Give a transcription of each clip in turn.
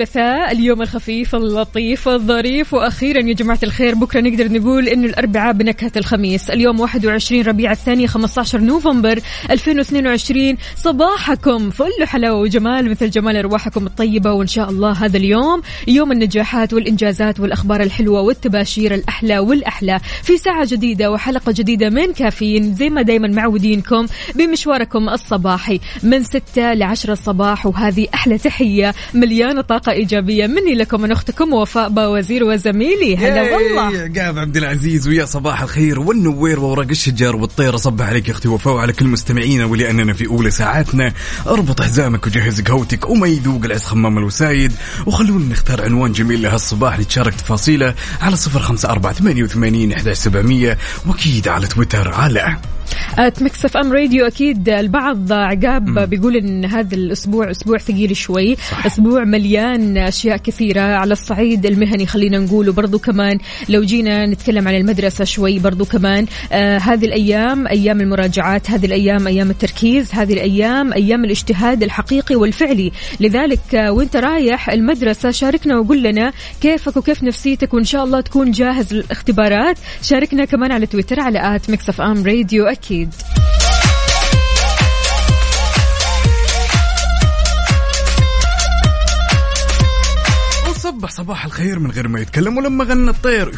الثلاثاء اليوم الخفيف اللطيف الظريف وأخيرا يا جماعة الخير بكرة نقدر نقول إنه الأربعاء بنكهة الخميس. اليوم 21 ربيع الثاني 15 نوفمبر 2022 صباحكم فل حلاوه وجمال مثل جمال أرواحكم الطيبة وإن شاء الله هذا اليوم يوم النجاحات والإنجازات والأخبار الحلوة والتباشير الأحلى والأحلى. في ساعة جديدة وحلقة جديدة من كافيين زي ما دايما معودينكم بمشواركم الصباحي من 6 ل 10 الصباح. وهذه أحلى تحية مليانة طاقة إيجابية مني لكم من أختكم وفاء باوزير وزميلي. هلا والله. قاب عبد العزيز ويا صباح الخير والنوير وورق الشجر والطير. أصبح عليك يا أختي وفاء وعلى كل مستمعينا ولأننا في أولى ساعاتنا. أربط حزامك وجهز قهوتك وما يذوق العز خمام الوسايد. وخلونا نختار عنوان جميل لهالصباح نتشارك تفاصيله على صفر خمسة أربعة ثمانية وثمانين إحدى سبعمية. وأكيد على تويتر على Mix FM Radio أكيد البعض عقاب بيقول إن هذا الأسبوع أسبوع ثقيل شوي صح. أسبوع مليان أشياء كثيرة على الصعيد المهني خلينا نقول وبرضه كمان لو جينا نتكلم عن المدرسة شوي برضه كمان آه هذه الأيام أيام المراجعات هذه الأيام أيام التركيز هذه الأيام أيام الاجتهاد الحقيقي والفعلي. لذلك آه وإنت رايح المدرسة شاركنا وقول لنا كيفك وكيف نفسيتك وإن شاء الله تكون جاهز للاختبارات. شاركنا كمان على تويتر على at Mix FM Radio أكيد. وصبح صباح الخير من غير ما يتكلم ولما غنى الطير.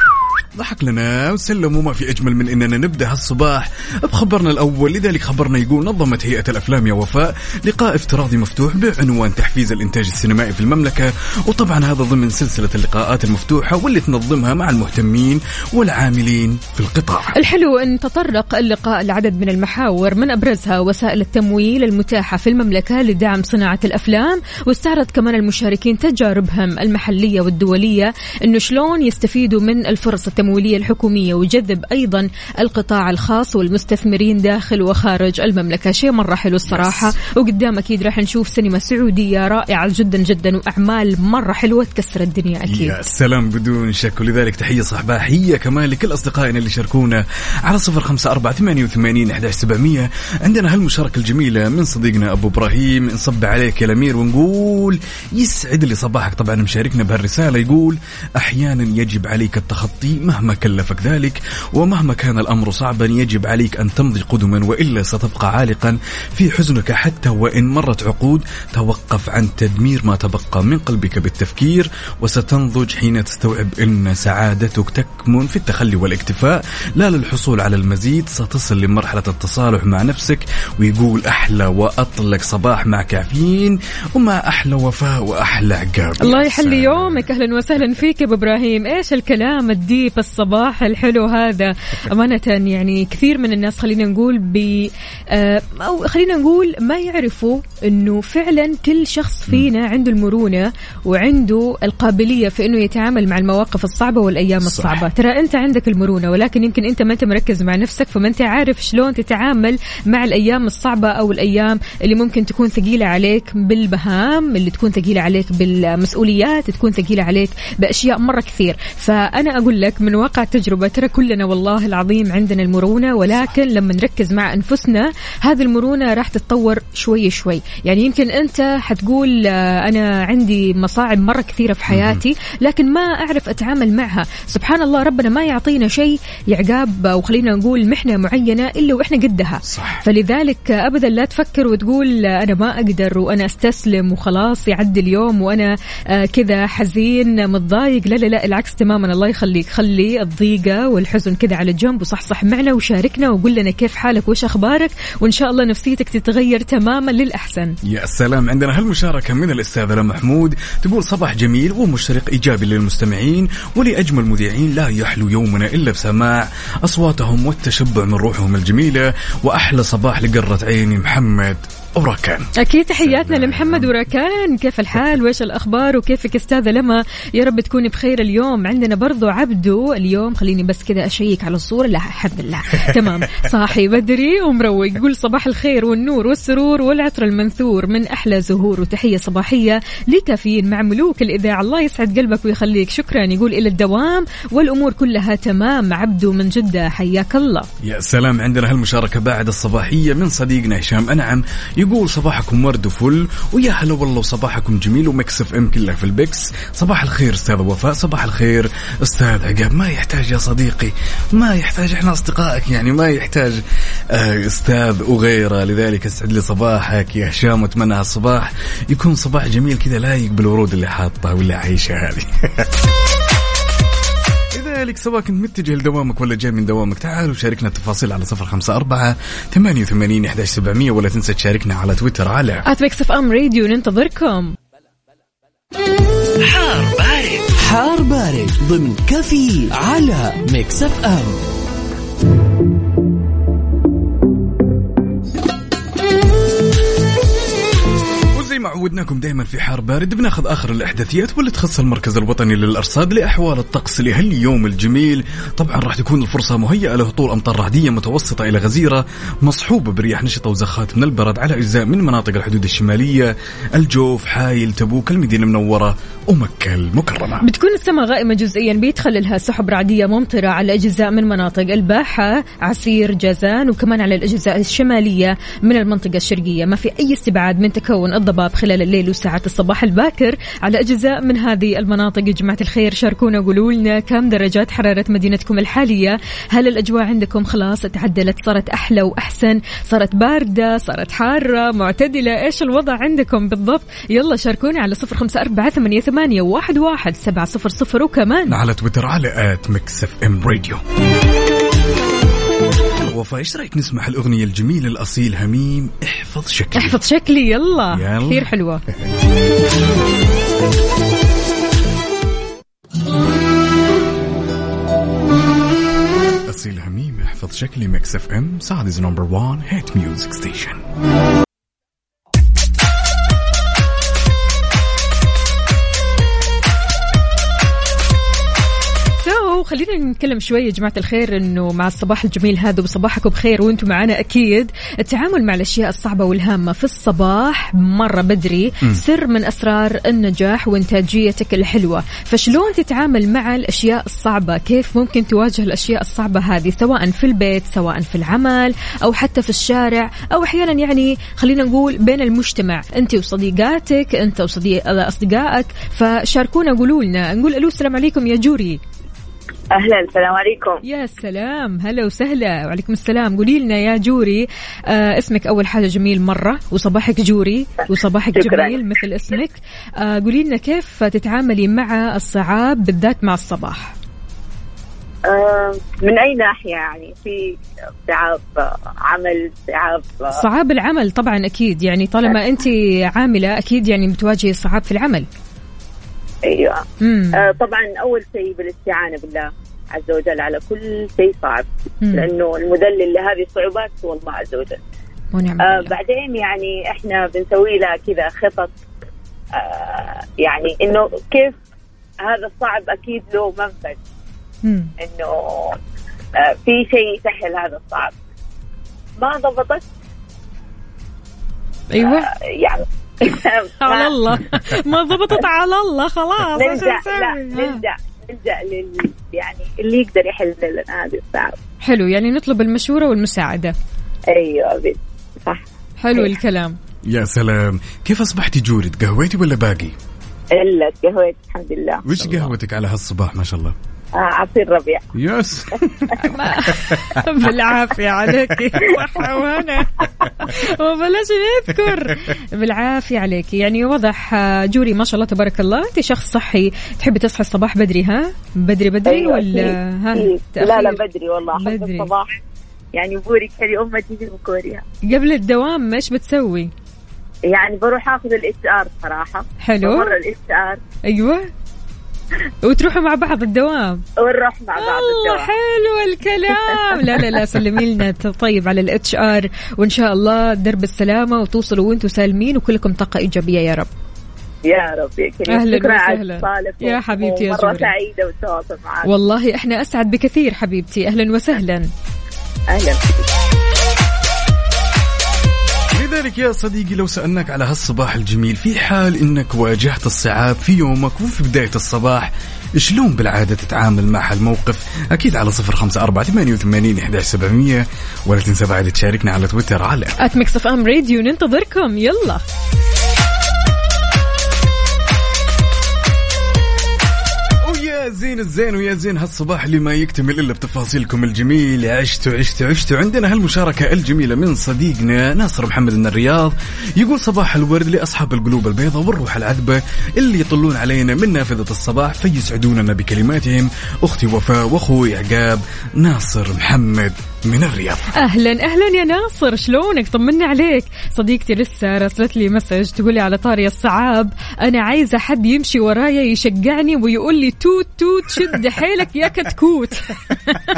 ضحك لنا وسلم وما في أجمل من إننا نبدأ هالصباح بخبرنا الأول. لذلك خبرنا يقول نظمت هيئة الأفلام يا وفاء لقاء افتراضي مفتوح بعنوان تحفيز الإنتاج السينمائي في المملكة. وطبعا هذا ضمن سلسلة اللقاءات المفتوحة واللي تنظمها مع المهتمين والعاملين في القطاع. الحلو أن تطرق اللقاء لعدد من المحاور من أبرزها وسائل التمويل المتاحة في المملكة لدعم صناعة الأفلام. واستعرض كمان المشاركين تجاربهم المحلية والدولية أنه شلون يستفيدوا من الفرص التمويلية الحكومية وجذب أيضا القطاع الخاص والمستثمرين داخل وخارج المملكة. شيء مرة حلو الصراحة. وقدام أكيد راح نشوف سينما سعودية رائعة جدا جدا وأعمال مرة حلوة تكسر الدنيا أكيد. يا سلام بدون شك. ولذلك تحية صباحية كمان لكل أصدقائنا اللي شاركونا على صفر خمسة أربعة ثمانية وثمانين أحد سبعمية. عندنا هالمشاركة الجميلة من صديقنا أبو إبراهيم. نصب عليك يا الأمير ونقول يسعد لي صباحك. طبعا مشاركنا بهالرسالة يقول أحيانا يجب عليك التخطي مهما كلفك ذلك ومهما كان الأمر صعبا يجب عليك أن تمضي قدما وإلا ستبقى عالقا في حزنك حتى وإن مرت عقود. توقف عن تدمير ما تبقى من قلبك بالتفكير وستنضج حين تستوعب أن سعادتك تكمن في التخلي والإكتفاء. لا للحصول على المزيد ستصل لمرحلة التصالح مع نفسك ويقول أحلى وأطلق صباح مع كافيين ومع أحلى وفاء وأحلى عقاب. الله يحلي. يومك. أهلا وسهلا فيك يا أبو إبراهيم. إيش الكلام الديب الصباح الحلو هذا. أمانة يعني كثير من الناس خلينا نقول ب آه، أو خلينا نقول ما يعرفوا إنه فعلا كل شخص فينا عنده المرونة وعنده القابلية في إنه يتعامل مع المواقف الصعبة والأيام صح. الصعبة. ترى أنت عندك المرونة ولكن يمكن أنت ما أنت مركز مع نفسك فما أنت عارف شلون تتعامل مع الأيام الصعبة أو الأيام اللي ممكن تكون ثقيلة عليك بالمهام اللي تكون ثقيلة عليك بالمسؤوليات تكون ثقيلة عليك بأشياء مرة كثير. فأنا أقول لك من واقع التجربه ترى كلنا والله العظيم عندنا المرونة ولكن لما نركز مع أنفسنا هذه المرونة راح تتطور شوي شوي. يعني يمكن أنت حتقول آه، أنا عندي مصاعب مرة كثيرة في حياتي لكن ما أعرف أتعامل معها. سبحان الله ربنا ما يعطينا شيء يعقاب أو خلينا نقول محنة معينة إلا وإحنا قدها. صح. فلذلك أبدا لا تفكر وتقول أنا ما أقدر وأنا أستسلم وخلاص يعدي اليوم وأنا آه، كذا حزين متضايق. لا لا لا العكس تماما. الله يخليك. خلي خلي الضيقة والحزن كذا على جنب وصحصح معنا وشاركنا وقول لنا كيف حالك وش أخبارك وإن شاء الله نفسيتك تتغير تماما للأحسن. يا سلام. عندنا هالمشاركة من الأستاذة لم محمود. تقول صباح جميل ومشرق إيجابي للمستمعين ولأجمل مذيعين لا يحلو يومنا إلا بسماع أصواتهم والتشبع من روحهم الجميلة وأحلى صباح لقرة عيني محمد. وراكان. أكيد تحياتنا لمحمد وراكان. كيف الحال؟ وإيش الأخبار؟ وكيفك أستاذة لما؟ يا رب تكوني بخير اليوم. عندنا برضو عبدو اليوم. خليني بس كذا أشيك على الصورة. لا الحمد لله. تمام. صاحي بدري ومروق. يقول صباح الخير والنور والسرور والعطر المنثور من أحلى زهور. وتحية صباحية لكافيين مع ملوك الإذاعة. الله يسعد قلبك ويخليك. شكرا. يقول إلى الدوام. والأمور كلها تمام. عبدو من جدة. حياك الله. يا سلام. عندنا هالمشاركة بعد الصباحية من صديقنا هشام أنعم. يقول صباحكم ورد وفل ويا هلا والله وصباحكم جميل و Mix FM كلها في ال Mix. صباح الخير أستاذ وفاء صباح الخير أستاذ عقاب. ما يحتاج يا صديقي ما يحتاج إحنا أصدقائك يعني ما يحتاج آه، أستاذ وغيره. لذلك أسعد لي صباحك يا هشام وأتمنى هالصباح يكون صباح جميل كذا لايق بالورود اللي حاطها واللي عايشها هذه. لذلك سواء كنت متجه لدوامك ولا جاي من دوامك تعال وشاركنا التفاصيل على صفر خمسة أربعة ثمانية وثمانين إحداش سبعمية ولا تنسى تشاركنا على تويتر على at Mix FM Radio ننتظركم. حار بارد. ضمن كافيين على Mix FM ما عودناكم دائما في حار بارد بناخذ آخر الأحداثيات واللي تخص المركز الوطني للأرصاد لأحوال الطقس لهاليوم الجميل. طبعا راح تكون الفرصة مهيئة لهطول أمطار رعديه متوسطة إلى غزيرة مصحوبه برياح نشطة وزخات من البرد على أجزاء من مناطق الحدود الشمالية الجوف حايل تبوك المدينة المنورة ومكة المكرمة. بتكون السماء غائمة جزئيا بيدخل سحب رعدية ممطرة على أجزاء من مناطق الباحة عسير جازان وكمان على الأجزاء الشمالية من المنطقة الشرقية. ما في أي استبعاد من تكون الضباب خلال الليل وساعات الصباح الباكر. على أجزاء من هذه المناطق يا جماعة الخير شاركونا قولوا لنا كم درجات حرارة مدينتكم الحالية. هل الأجواء عندكم خلاص تعدلت؟ صارت أحلى وأحسن؟ صارت باردة؟ صارت حارة؟ معتدلة؟ إيش الوضع عندكم بالضبط؟ يلا شاركونا على صفر خمسة أربعة ثمانية, ثمانية واحد, واحد سبعة صفر صفر. وكمان على تويتر على at Mix FM Radio. وفاء إيش رأيك نسمع الأغنية الجميلة لأصيل هميم احفظ شكلي. احفظ شكلي يلا, يلا. كثير حلوة. اصيل هميم احفظ شكلي Mix FM Saudi's number 1 hit music station خلينا نتكلم شوي يا جماعة الخير إنه مع الصباح الجميل هذا وصباحكم بخير وإنتم معنا أكيد التعامل مع الأشياء الصعبة والهامة في الصباح مرة بدري سر من أسرار النجاح وإنتاجيتك الحلوة. فشلون تتعامل مع الأشياء الصعبة؟ كيف ممكن تواجه الأشياء الصعبة هذه؟ سواء في البيت سواء في العمل أو حتى في الشارع أو أحيانا يعني خلينا نقول بين المجتمع. أنت وصديقاتك أنت وصديق أصدقائك. فشاركونا قولوا لنا نقول ألو السلام عليكم يا جوري. أهلا. السلام عليكم. يا سلام. هلا وسهلا. وعليكم السلام. قولي لنا يا جوري آه اسمك أول حاجة جميل مرة وصباحك جوري وصباحك شكراً. جميل مثل اسمك. آه قولي لنا كيف تتعاملي مع الصعاب بالذات مع الصباح؟ آه من أي ناحية يعني؟ في صعاب آه، عمل صعاب آه، صعاب العمل طبعا أكيد. يعني طالما انت عاملة أكيد يعني بتواجهي صعاب في العمل. أيوه. آه طبعا أول شيء بالاستعانة بالله. عز وجل على كل شيء صعب مم. لأنه المدلل لهذه الصعوبات هو الله عز وجل ونعم آه. بعدين يعني إحنا بنسوي لها كذا خطط آه يعني إنه كيف هذا الصعب أكيد له منفذ مم. إنه آه في شيء يسهل هذا الصعب ما ضبطت أيوه آه يعني على الله ما ضبطت على الله خلاص نسوي؟ لا آه. نلجأ لل يعني اللي يقدر يحل لنا هذه الصعب حلو يعني نطلب المشورة والمساعدة. أيوه صح. حلو الكلام. يا سلام. كيف اصبحتي جوري تقهويتي ولا باقي؟ إلا تقهويت الحمد لله. وش قهوتك على هالصباح؟ ما شاء الله. آه عصير ربيع يس بالعافية عليك. صح وأنا وبلاش نذكر. بالعافية عليك. يعني واضح آه، جوري ما شاء الله تبارك الله. أنت شخص صحي. تحبي تصحي الصباح بدري ها؟ بدري بدري أيوة، ولا ها؟ أكيد. لا لا؟ بدري والله. بدري. الصباح. يعني بوري كلي أمة تيجي بكوريا قبل الدوام إيش بتسوي؟ يعني بروح آخذ ال HR صراحة. حلو. مرة ال HR أيوه. وتروحوا مع بعض الدوام. ونروح مع بعض الدوام. حلو الكلام. لا لا لا سلمي لنا. طيب على ال HR. وإن شاء الله درب السلامة وتوصلوا وأنتم سالمين وكلكم طاقة إيجابية يا رب. يا رب يا كريم. على وسهلاً. يا حبيبتي يا مرة جوري. سعيدة والتواصل معك والله إحنا أسعد بكثير حبيبتي. أهلا وسهلا. أهلا. لذلك يا صديقي لو سألناك على هالصباح الجميل في حال إنك واجهت الصعاب في يومك وفي بداية الصباح شلون بالعادة تتعامل مع هالموقف؟ أكيد على صفر خمسة أربعة ثمانية وثمانين إحداش سبعمية ولا تنسى بعد تشاركنا على تويتر على at Mix FM Radio ننتظركم. يلا. ويا زين الزين ويا زين هالصباح اللي ما يكتمل إلا بتفاصيلكم الجميله عشتوا عشتوا عشتوا. عندنا هالمشاركة الجميلة من صديقنا ناصر محمد من الرياض. يقول صباح الورد لأصحاب القلوب البيضاء والروح العذبة اللي يطلون علينا من نافذة الصباح فيسعدوننا بكلماتهم. أختي وفاء وأخوي عقاب ناصر محمد. من الرياض. أهلا أهلا يا ناصر شلونك؟ طمنا عليك. صديقتي لسه راسلت لي مسج تقول لي على طاري الصعاب أنا عايزة حد يمشي ورايا يشجعني ويقول لي توت توت شد حيلك يا كتكوت.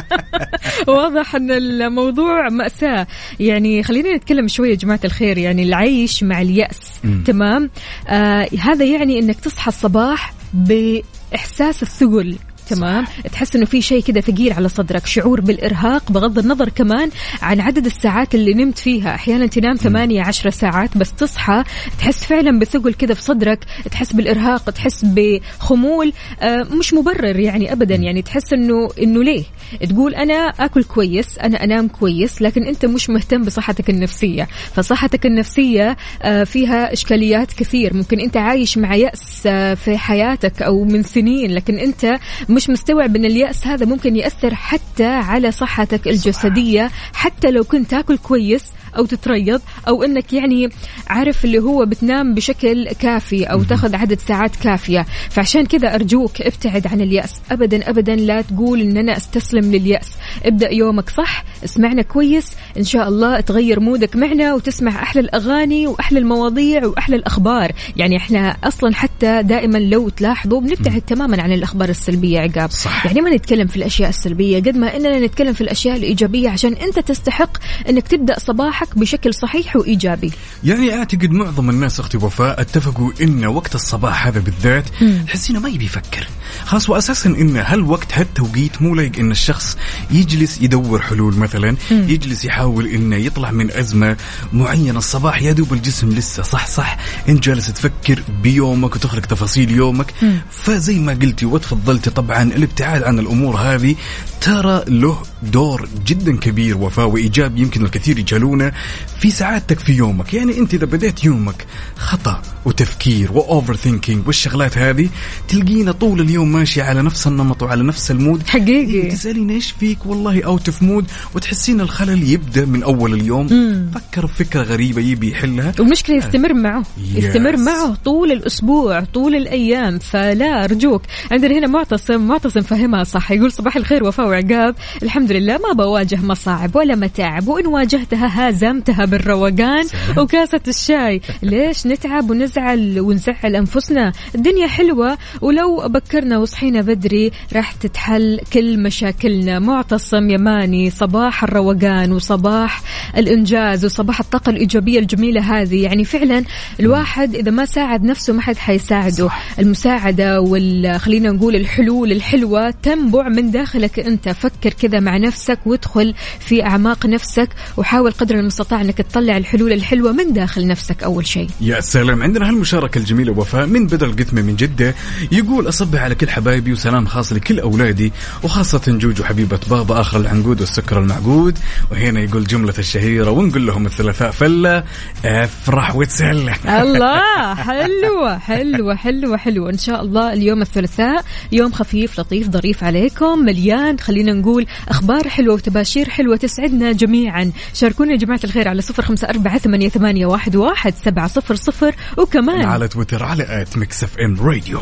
واضح إن الموضوع مأساة. يعني خلينا نتكلم شوية يا جماعة الخير يعني العيش مع اليأس. تمام؟ آه هذا يعني إنك تصحى الصباح بإحساس الثقل. تمام؟ تحس إنه في شيء كذا ثقيل على صدرك شعور بالإرهاق بغض النظر كمان عن عدد الساعات اللي نمت فيها. أحيانا تنام ثمانية عشر ساعات بس تصحى تحس فعلا بثقل كذا في صدرك تحس بالإرهاق تحس بخمول آه مش مبرر يعني ابدا. يعني تحس انه إنه ليه؟ تقول أنا آكل كويس أنا أنام كويس لكن أنت مش مهتم بصحتك النفسية. فصحتك النفسية آه فيها إشكاليات كثير. ممكن أنت عايش مع يأس آه في حياتك أو من سنين لكن أنت مش مستوعب إن اليأس هذا ممكن يأثر حتى على صحتك الجسدية. حتى لو كنت تاكل كويس أو تتريض أو إنك يعني عارف اللي هو بتنام بشكل كافي أو تاخذ عدد ساعات كافية. فعشان كذا أرجوك ابتعد عن اليأس. ابدا ابدا لا تقول إن أنا أستسلم لليأس. ابدأ يومك صح اسمعنا كويس. إن شاء الله تغير مودك معنا وتسمع أحلى الأغاني وأحلى المواضيع وأحلى الأخبار. يعني إحنا أصلا حتى دائما لو تلاحظوا بنبتعد تماما عن الأخبار السلبية عقاب. صح. يعني ما نتكلم في الأشياء السلبية. قد ما إننا نتكلم في الأشياء الإيجابية عشان أنت تستحق إنك تبدأ صباحك بشكل صحيح وإيجابي. يعني أعتقد معظم الناس أختي وفاء اتفقوا إن وقت الصباح هذا بالذات تحسينه ما يبي يفكر. خلاص واساسا إن هالوقت هالتوقيت مو لايق إن الشخص يجلس يدور حلول مثلا يجلس يحاول إنه يطلع من أزمة معينة. الصباح يا دوب الجسم لسه صح صح انت جالس تفكر بيومك وتخرج تفاصيل يومك. فزي ما قلتي وتفضلتي طبعا الابتعاد عن الأمور هذه ترى له دور جدا كبير وفاء وايجابي يمكن الكثير يجهلونه في سعادتك في يومك. يعني أنت إذا بديت يومك خطأ وتفكير و overthinking والشغلات هذه تلقينا طول اليوم ماشي على نفس النمط وعلى نفس ال mood. حقيقي. تسالين إيش فيك والله out of mood وتحسين الخلل يبدأ من أول اليوم؟ فكر بفكره غريبة يبي يحلها. والمشكلة يستمر معه. يستمر Yes. معه طول الأسبوع طول الأيام. فلا أرجوك. عندنا هنا معتصم معتصم فهمها صح. يقول صباح الخير وفاء وعقاب. الحمد لله ما بواجه مصاعب ولا متاعب. وإن واجهتها هازمتها بالروقان وكاسة الشاي. ليش نتعب ونزعل ونزعل أنفسنا؟ الدنيا حلوة. ولو بكرنا وصحينا بدري راح تتحل كل مشاكلنا معتصم يماني صباح الروقان وصباح الإنجاز وصباح الطاقة الإيجابية الجميلة هذه. يعني فعلا الواحد إذا ما ساعد نفسه ما حد حيساعده. المساعدة وال خلينا نقول الحلول الحلوة تنبع من داخلك أنت. فكر كذا مع نفسك وادخل في أعماق نفسك وحاول قدر المستطاع أنك تطلع الحلول الحلوة من داخل نفسك أول شيء. يا سلام. عندنا هالمشاركة الجميلة وفاء من بدر القثمة من جدة يقول أصبح على كل حبايبي وسلام خاص لكل أولادي وخاصة جوجو حبيبة بابا آخر العنقود والسكر المعقود. وهنا يقول جملة الشهيرة ونقول لهم الثلاثاء فلة افرح وتسلى الله حلوة حلوة حلوة حلوة. إن شاء الله اليوم الثلاثاء يوم خفيف لطيف ظريف عليكم مليان. خلينا نقول أخبار حلوة وتباشير حلوة تسعدنا جميعا. شاركونا يا جماعة الخير على صفر خمسة أربعة ثمانية, ثمانية واحد, واحد سبعة صفر صفر. وكمان على تويتر على at Mix FM Radio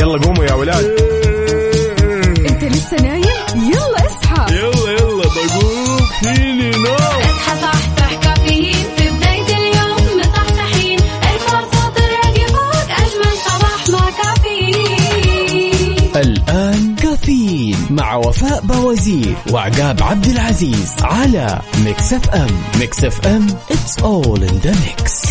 يلا قوموا يا ولاد. أنت لسه نايم؟ يلا اصحى. يلا يلا بقوم فيني نو اصحى صحصح كافيين في بداية اليوم مصحصحين. الفرصة تراك فوق أجمل صباح مع كافيين. الآن كافيين مع وفاء بوازير وعقاب عبد العزيز على Mix FM. Mix FM it's all in the mix.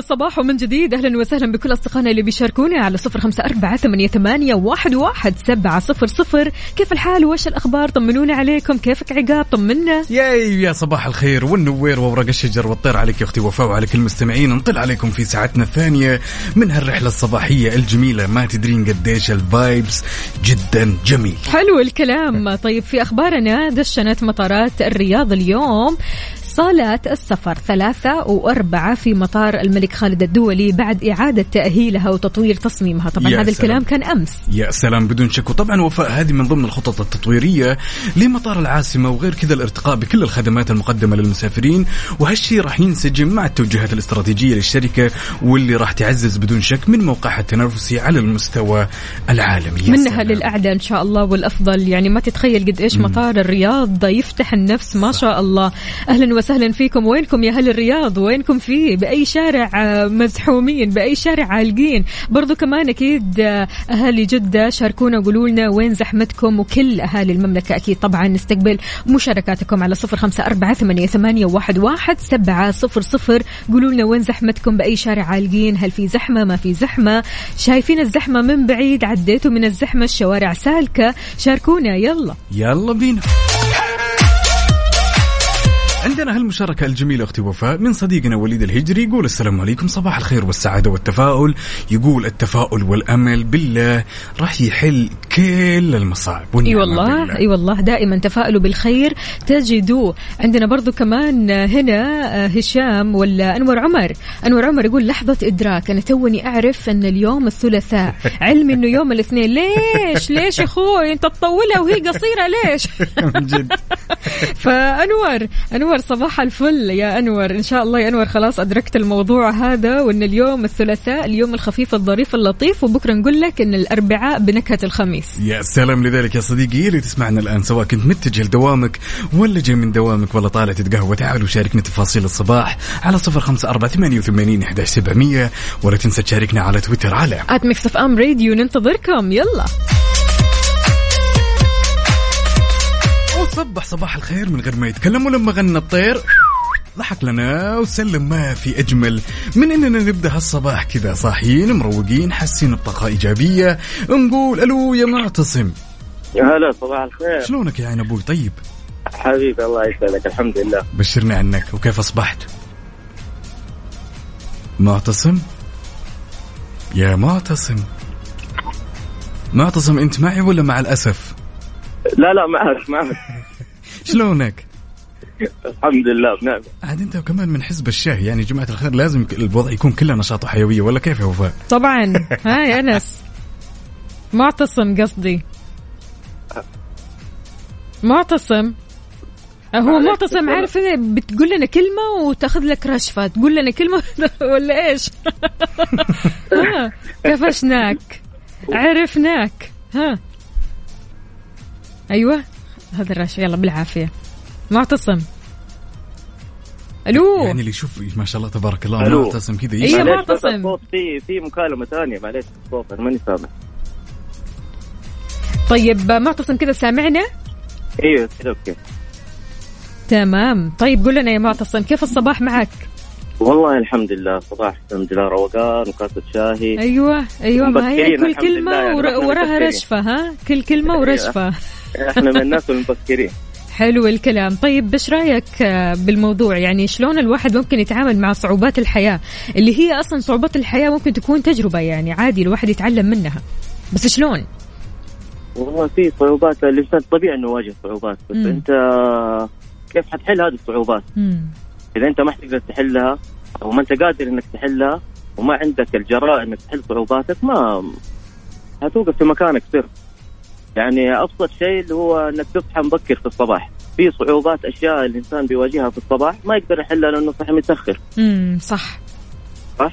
صباحو صباحو من جديد. أهلا وسهلا بكل أصدقائنا اللي بيشاركونا على صفر خمسة أربعة ثمانية, ثمانية واحد, واحد سبعة صفر صفر. كيف الحال؟ وايش الأخبار؟ طمنونا عليكم. كيفك عقاب؟ طمنا. ياي يا صباح الخير والنوير وورق الشجر والطير عليك يا أختي وفاء وعلى كل المستمعين. نطل عليكم في ساعتنا الثانية من هالرحلة الصباحية الجميلة. ما تدرين قديش ال vibes جدا جميل. حلو الكلام. طيب في أخبارنا دشنت مطارات الرياض اليوم. صالات السفر ثلاثة وأربعة في مطار الملك خالد الدولي بعد إعادة تأهيلها وتطوير تصميمها. طبعا هذا سلام. الكلام كان أمس. يا سلام بدون شك. وطبعا وفاء هذه من ضمن الخطط التطويرية لمطار العاصمة وغير كذا الارتقاء بكل الخدمات المقدمة للمسافرين. وهالشيء راح ينسجم مع التوجهات الاستراتيجية للشركة واللي راح تعزز بدون شك من موقعها التنافسي على المستوى العالمي. منها سلام. للأعلى إن شاء الله والأفضل. يعني ما تتخيل قد إيش مطار الرياض يفتح النفس ما شاء الله. أهلا وسهلا. فيكم. وينكم يا أهل الرياض؟ وينكم فيه بأي شارع آه، مزحومين بأي شارع عالقين؟ برضو كمان أكيد آه، أهالي جدة شاركونا وقولوا لنا وين زحمتكم وكل أهالي المملكة أكيد طبعا نستقبل مشاركاتكم على صفر خمسة أربعة ثمانية, ثمانية واحد, واحد سبعة صفر صفر. قولوا لنا وين زحمتكم بأي شارع عالقين؟ هل في زحمة؟ ما في زحمة؟ شايفين الزحمة من بعيد عديتوا من الزحمة الشوارع سالكة. شاركونا يلا. يلا بينا. عندنا هالمشاركة الجميلة أختي وفاء من صديقنا وليد الهجري يقول السلام عليكم صباح الخير والسعادة والتفاؤل. يقول التفاؤل والأمل بالله راح يحل كل المصاعب إي والله. إي والله دائما تفائلوا بالخير تجدوه عندنا برضو كمان هنا آه، هشام ولا أنور عمر. أنور عمر يقول لحظة إدراك أنا توني أعرف أن اليوم الثلاثاء. علمي إنه يوم الاثنين. ليش؟ ليش يا أخوي؟ أنت تطولها وهي قصيرة ليش؟ من جد. فأنور أنور صباح الفل. يا أنور إن شاء الله يا أنور خلاص أدركت الموضوع هذا وإن اليوم الثلاثاء اليوم الخفيف الظريف اللطيف وبكرة نقول لك إن الأربعاء بنكهة الخميس. يا سلام لذلك يا صديقي. اللي تسمعنا الآن سواء كنت متجه لدوامك ولا جاي من دوامك ولا طالع تتقهوى. تعال وشاركنا تفاصيل الصباح على صفر خمسة أربعة ثمانية وثمانين ولا تنسى تشاركنا على تويتر على at Mix FM Radio ننتظركم. يلا. وصبح صباح الخير من غير ما يتكلم ولما غنى الطير. ضحك لنا وسلم ما في أجمل. من إننا نبدأ هالصباح كذا صاحيين مروقين حاسين بطاقة إيجابية. نقول ألو يا معتصم. يا هلا صباح الخير. شلونك يا عين أبوي طيب. حبيبي الله يسعدك الحمد لله. بشرني عنك. وكيف أصبحت؟ معتصم؟ يا معتصم. معتصم أنت معي ولا مع الأسف؟ لا لا معك معك. شلونك؟ الحمد لله بنعمة عاد انت كمان من حزب الشاه يعني جماعة الخير لازم الوضع يكون كله نشاط وحيويه ولا كيف يا وفاء؟ طبعا. ها يا أنس. معتصم قصدي. معتصم. هو معتصم عارف بتقول لنا كلمة وتاخذ لك رشفة تقول لنا كلمة ولا إيش؟ ها كفشناك. عرفناك. ها. أيوه. هذا الرشفة يلا بالعافية. معتصم. ألو. يعني اللي يشوف ما شاء الله تبارك الله ألو. معتصم كذا إيه، يسمع. معتصم. في في مكالمة ثانية معليش الصوت أنا ماني سامع طيب معتصم كذا سامعنا؟ أيوه كذا أوكي. تمام. طيب قول لنا يا معتصم كيف الصباح معك؟ والله الحمد لله صباح الحمد لله روقان وكاسة شاهي. أيوه أيوه ما هي كل كلمة يعني وراها. رشفة ها؟ كل كلمة ورشفة. إحنا من الناس المفكرين. حلو الكلام. طيب إيش رأيك آه، بالموضوع؟ يعني شلون الواحد ممكن يتعامل مع صعوبات الحياة؟ اللي هي أصلا صعوبات الحياة ممكن تكون تجربة يعني عادي الواحد يتعلم منها. بس شلون؟ والله في صعوبات الانسان طبيعي إنه يواجه صعوبات بس مم. أنت كيف حتحل هذه الصعوبات؟ مم. إذا أنت ما حتقدر تحلها أو ما أنت قادر إنك تحلها وما عندك الجراء إنك تحل صعوباتك ما هتوقف في مكانك سر يعني أبسط شيء اللي هو إنك تصحى مبكر في الصباح. في صعوبات أشياء الإنسان بيواجهها في الصباح ما يقدر يحلها لأنه صحي متأخر. امم صح. صح؟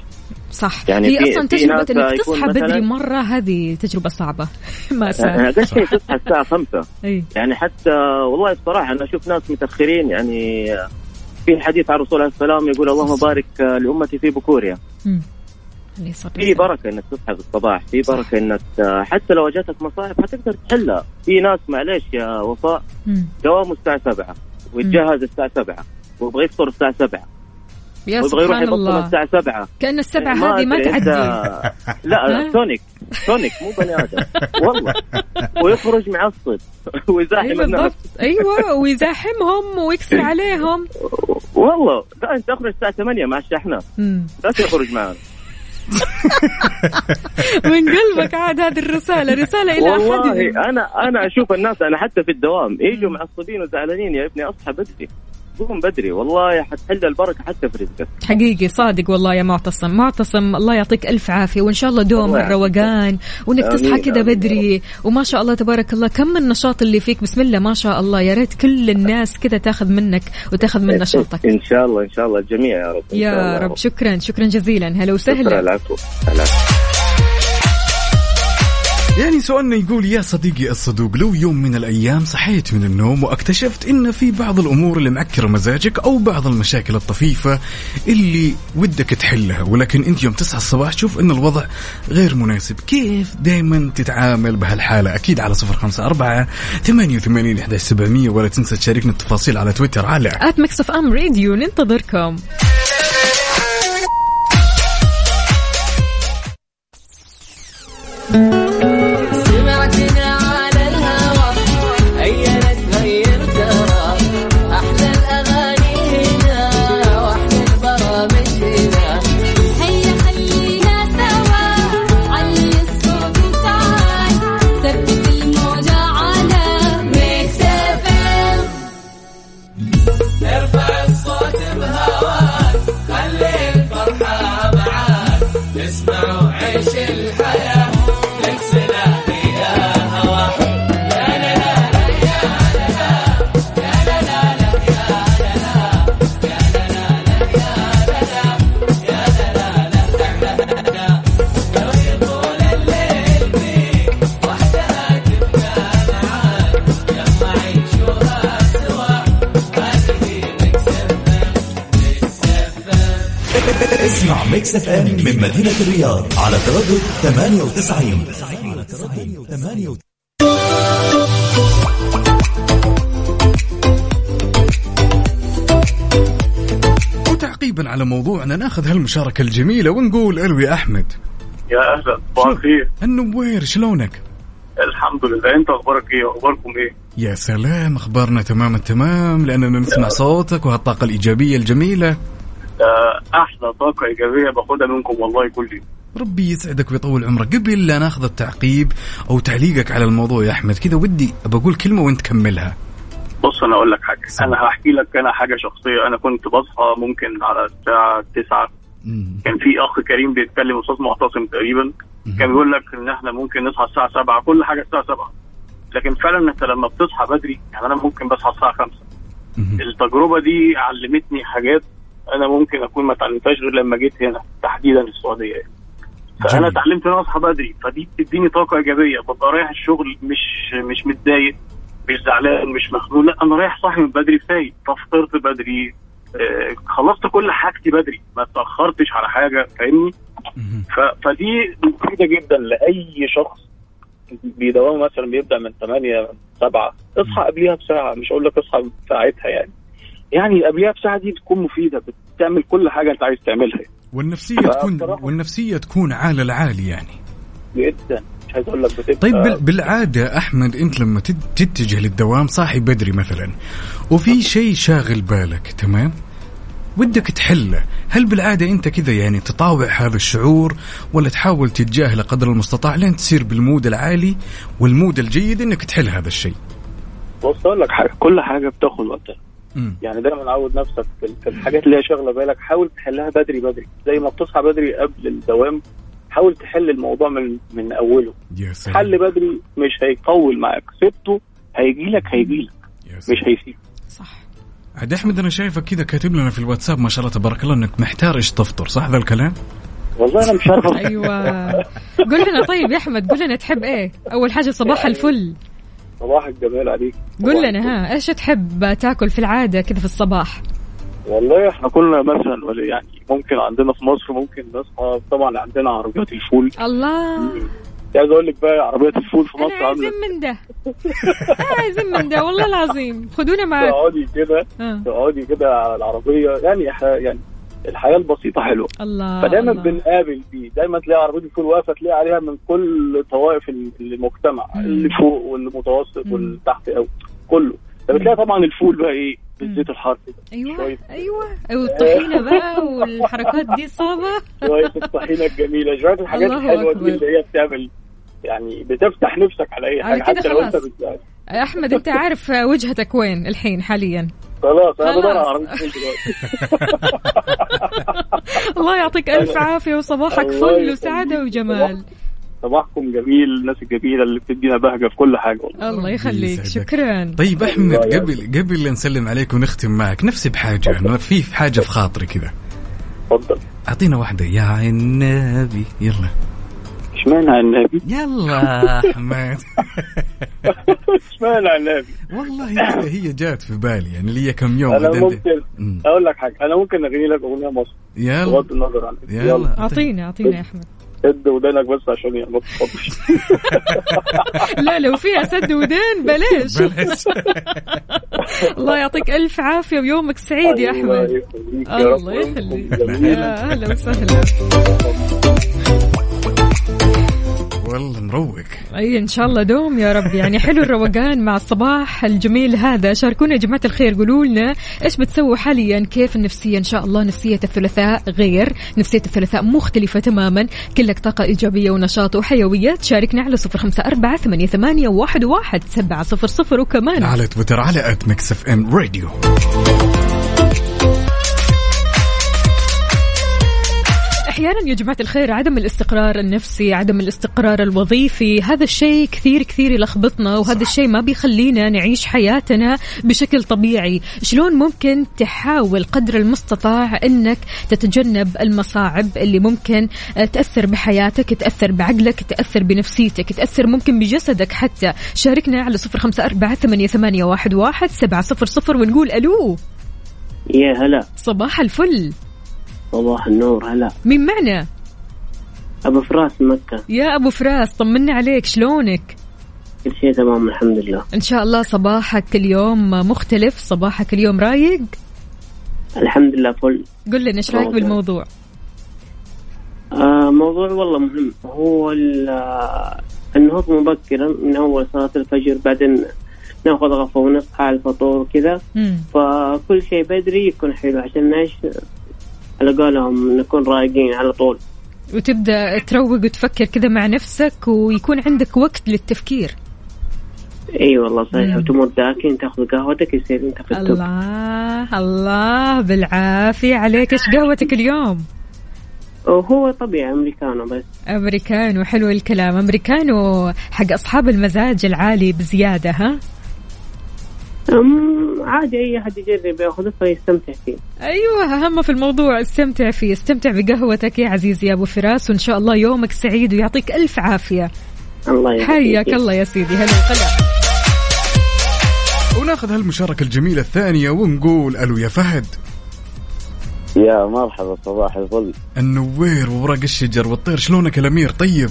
صح. يعني هي في- أصلا تجربة إنك تصحى بدري مرة هذه تجربة صعبة. ما هذا الشيء تصحى الساعة 5 أي. يعني حتى والله بصراحه أنا أشوف ناس متأخرين يعني في حديث عن الرسول عليه السلام يقول اللهم بارك لأمتي في بكورها في. بركة إنك تصحى في الصباح في بركة إنك حتى لو جاتك مصاعب حتقدر تحلها. في ناس معلش يا وفاء. دوامه الساعة 7 ويتجهز الساعة 7 ويبغى يفطر الساعة 7 يا سبحان الله. الساعة 7 كأن السبعة هذه ما أنت- تعدي. لا ها؟ تونيك تونيك مو بني آدم. والله. ويخرج معصب. ويزاحم أيوه الناس. أيوه ويزاحمهم ويكسر عليهم. والله. لا أنت اخرج الساعة 8 مع الشحنات مم. لا تخرج معنا من قلبك عاد هذه الرسالة. رسالة إلى أحدهم والله أنا أنا أشوف الناس أنا حتى في الدوام يجوا معصبين وزعلانين يا ابني أصحى بدري. قوم بدري والله حتحل البركة حتى في رزقك. حقيقي صادق والله يا معتصم. معتصم الله يعطيك ألف عافية وإن شاء الله دوم. الروقان آمين، تصحى كذا. بدري. وما شاء الله تبارك الله كم النشاط اللي فيك بسم الله ما شاء الله. يا ريت كل الناس كذا تاخذ منك وتاخذ من نشاطك. إن شاء الله إن شاء الله الجميع يا رب يا. رب. شكرا شكرا جزيلا. هلا شكرا وسهلا العفو العفو يعني سؤالنا يقول يا صديقي الصدوق لو يوم من الأيام صحيت من النوم واكتشفت إن في بعض الأمور اللي معكرة مزاجك أو بعض المشاكل الطفيفة اللي ودك تحلها ولكن أنت يوم تصحى الصباح تشوف إن الوضع غير مناسب كيف دائما تتعامل بهالحالة؟ أكيد على صفر خمسة أربعة ثمانية وثمانين إحدى سبعمية ولا تنسى تشاركنا التفاصيل على تويتر على at Mix FM Radio ننتظركم. سمعتنا من مدينة الرياض على تردد 98 98 وتعقيبا على موضوعنا ناخذ هالمشاركة الجميلة ونقول ألو يا أحمد. يا أهلا صباح الخير النوير شلونك؟ الحمد لله. أنت أخبارك إيه؟ أخباركم إيه؟ يا سلام أخبارنا تمام التمام لأننا نسمع صوتك وهالطاقة الإيجابية الجميلة. آه، أحلى طاقة إيجابية باخدها منكم والله كل يوم. ربي يسعدك ويطول عمرك. قبل لا ناخذ التعقيب أو تعليقك على الموضوع يا أحمد كذا ودي بقول كلمة وأنت كملها. بص أنا أقول لك حاجة. سم. أنا هحكي لك أنا حاجة شخصية. أنا كنت بصحى ممكن على الساعة 9 مم. كان في أخ كريم بيتكلم أستاذ معتصم تقريبا. مم. كان بيقول لك إن إحنا ممكن نصحى الساعة 7 كل حاجة الساعة 7 لكن فعلا أنت لما بتصحى بدري يعني أنا ممكن بصحى الساعة 5 مم. التجربة دي علمتني حاجات أنا ممكن أكون ما اتعلمتهاش غير لما جيت هنا تحديدا السعودية يعني. فأنا. اتعلمت إن أنا أصحى بدري فدي بتديني طاقة إيجابية. ببقى رايح الشغل مش مش متضايق مش زعلان مش مخنوق. لا أنا رايح صاحي من بدري فايق فطرت بدري آه، خلصت كل حاجتي بدري. ما اتأخرتش على حاجة فاهمني؟ فدي مفيدة جدا لأي شخص بيدوام مثلا بيبدأ من 8 7 اصحى قبليها بساعة. مش أقول لك اصحى ساعتها يعني. يعني بساعه دي بتكون مفيدة بتعمل كل حاجة أنت عايز تعملها. والنفسية تكون. والنفسية تكون عالى العالي يعني. جدا. مش عايز أقول لك بتبقى طيب بال- بالعادة أحمد أنت لما تت- تتجه للدوام صاحي بدري مثلا وفي شيء شاغل بالك تمام؟ ودك تحله هل بالعادة أنت كذا يعني تطاوع هذا الشعور ولا تحاول تتجاهله قدر المستطاع لين تصير بالمود العالي وال mood الجيد إنك تحل هذا الشيء؟ بص أقول لك حاجة كل حاجة بتاخد وقتها. مم. يعني دايما عود نفسك في الحاجات اللي هي شاغلة بالك. حاول تحلها بدري بدري. زي ما بتصحى بدري قبل الدوام حاول تحل الموضوع من من أوله. يا سلام. حل بدري مش هيطول معاك. سبته هيجي لك هيجي لك. مش هيسيب. صح. عاد احمد أنا شايفك كذا كاتب لنا في الواتساب ما شاء الله تبارك الله إنك محتار إيش تفطر. صح ذا الكلام؟ والله أنا مش عارف أيوه. قول لنا طيب يا أحمد قول لنا تحب إيه؟ أول حاجة صباح الفل. صباح الجمال عليك. قول لنا. ها إيش تحب تاكل في العادة كذا في الصباح؟ والله إحنا كنا مثلا ولا يعني ممكن عندنا في مصر ممكن نصحى طبعا عندنا عربيات الفول. الله. عايز أقول لك بقى عربيات الفول في مصر عاملة عايزين من ده عايزين من ده والله العظيم. خدونا معك تقعدي كده آه. تقعدي كده على العربية. يعني يعني الحياة البسيطة حلوة الله فدايما الله. بنقابل فيه دايما تلاقي عربية الفول واقفة تلاقي عليها من كل طوائف المجتمع مم. اللي فوق واللي متوسط مم. واللي تحت قوي كله فبتلاقي طبعا الفول بقى إيه بالزيت الحار كده أيوه شوية. أيوه والطحينة بقى والحركات دي صعبة شوية الطحينة الجميلة شوية الحاجات الحلوة. دي اللي هي بتعمل يعني بتفتح نفسك على أي حاجة حتى لو أنت خلاص. أحمد أنت عارف وجهتك وين الحين حاليا؟ خلاص أنا. بدور الله يعطيك ألف عافية وصباحك فل. وسعادة وجمال. صباحكم جميل الناس الجميلة اللي بتدينا بهجة في كل حاجة والله. الله يخليك. شكرا. طيب أحمد. قبل قبل لا نسلم عليك ونختم معك نفسي بحاجة أنا في حاجة في خاطري كذا. اتفضل أعطينا واحدة. يا عنابي يلا. اشمعنى على النبي؟ يلا أحمد. اشمعنى على النبي؟ والله هي جات في بالي يعني لي كم يوم أنا. ممكن مم. أقول لك حاجة أنا ممكن أغني لك أغنية مصر يلا. بغض النظر عن يلا. اعطينا اعطينا يا أحمد. سد ودانك بس عشان يعني ما تتفضلش لا لو فيها سد ودين بلاش. بلاش. الله يعطيك ألف عافية ويومك سعيد يا الله أحمد. يخليك يا رب الله يخليك. جميل. يا أهلا وسهلا. والله مروق أي إن شاء الله دوم يا رب. يعني حلو الروقان مع الصباح الجميل هذا. شاركونا يا جماعة الخير. قولوا لنا إيش بتسووا حاليا؟ كيف النفسية؟ إن شاء الله نفسية الثلاثاء غير. نفسية الثلاثاء مختلفة تماما. كلك طاقة إيجابية ونشاط وحيوية. تشاركنا على صفر خمسة أربعة ثمانية, ثمانية واحد, واحد سبعة صفر صفر. وكمان على تويتر على at Mix FM Radio أحيانا يا جماعة الخير عدم الاستقرار النفسي عدم الاستقرار الوظيفي هذا الشيء كثير كثير يلخبطنا وهذا الشيء ما بيخلينا نعيش حياتنا بشكل طبيعي. شلون ممكن تحاول قدر المستطاع إنك تتجنب المصاعب اللي ممكن آه، تأثر بحياتك تأثر بعقلك تأثر بنفسيتك تأثر ممكن بجسدك حتى؟ شاركنا على صفر خمسة أربعة ثمانية, ثمانية واحد, واحد سبعة صفر صفر ونقول ألو. يا هلا. صباح الفل. صباح النور هلا. مين معنا؟ أبو فراس من مكة. يا أبو فراس طمنا عليك شلونك؟ كل شيء تمام الحمد لله. إن شاء الله صباحك اليوم مختلف صباحك اليوم رايق؟ الحمد لله فل. قل لنا إيش رايك موضوع. بالموضوع؟ آه موضوع والله مهم. هو ال- آه، النهوض مبكرا من أول صلاة الفجر بعدين نأخذ غفوة ونصحى على الفطور وكذا. فكل شيء بدري يكون حلو عشان إيش؟ على قولهم نكون رايقين على طول. وتبدأ تروق وتفكر كذا مع نفسك ويكون عندك وقت للتفكير. إي والله صحيح. وتمر Dunkin تاخذ قهوتك يصير أنت في ال top. الله الله بالعافية عليك. إيش قهوتك اليوم؟ وهو طبيعي أمريكانو بس. أمريكانو حلو الكلام. أمريكانو حق أصحاب المزاج العالي بزيادة ها؟ عادي أي أحد يجرب ياخذه فيستمتع فيه. أيوه أهم في الموضوع استمتع فيه. استمتع بقهوتك يا عزيزي يا أبو فراس وإن شاء الله يومك سعيد ويعطيك ألف عافية. الله يعافيك. حياك الله يا سيدي. هلا وغلا وناخذ هالمشاركة الجميلة الثانية ونقول ألو يا فهد. يا مرحبا صباح الفل. النوير وورق الشجر والطير شلونك الأمير؟ طيب.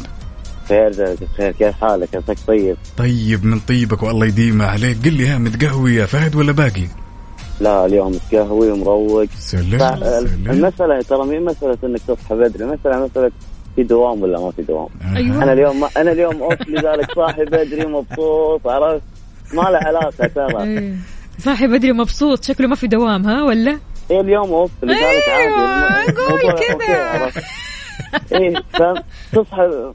خير جزاك بخير. كيف حالك؟ عساك طيب. طيب من طيبك والله يديمه عليك. قل لي ها متقهوي يا فهد ولا باقي؟ لا اليوم قهوي ومروق. سلام المسألة ترى مين مسألة إنك تصحى بدري؟ مسألة مسألة في دوام ولا ما في دوام؟ أيوة. أنا اليوم ما أنا اليوم أوف لذلك صاحي بدري مبسوط عرفت؟ ما له علاقة ترى. إيه. صاحي بدري مبسوط شكله ما في دوام ها ولا؟ إيه اليوم أوف لذلك أيوة، عادي. قول الموضوع كذا. إيه تصحى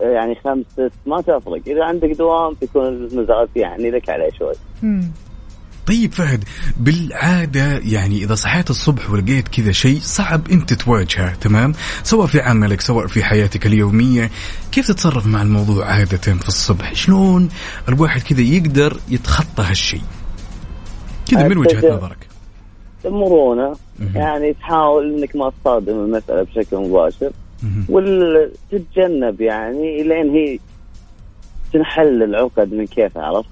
يعني خمس ست ما تفرق. إذا عندك دوام تكون المزاج يعني لك عليه شوي. طيب فهد بالعادة يعني إذا صحيت الصبح ولقيت كذا شيء صعب أنت تواجهه تمام؟ سواء في عملك سواء في حياتك اليومية كيف تتصرف مع الموضوع عادة في الصبح؟ شلون الواحد كذا يقدر يتخطى هالشيء؟ كذا من وجهة. نظرك؟ المرونة مهم. يعني تحاول إنك ما تصادم المسألة بشكل مباشر. وتتجنب يعني لين هي تنحل العقد من كيف عرفت.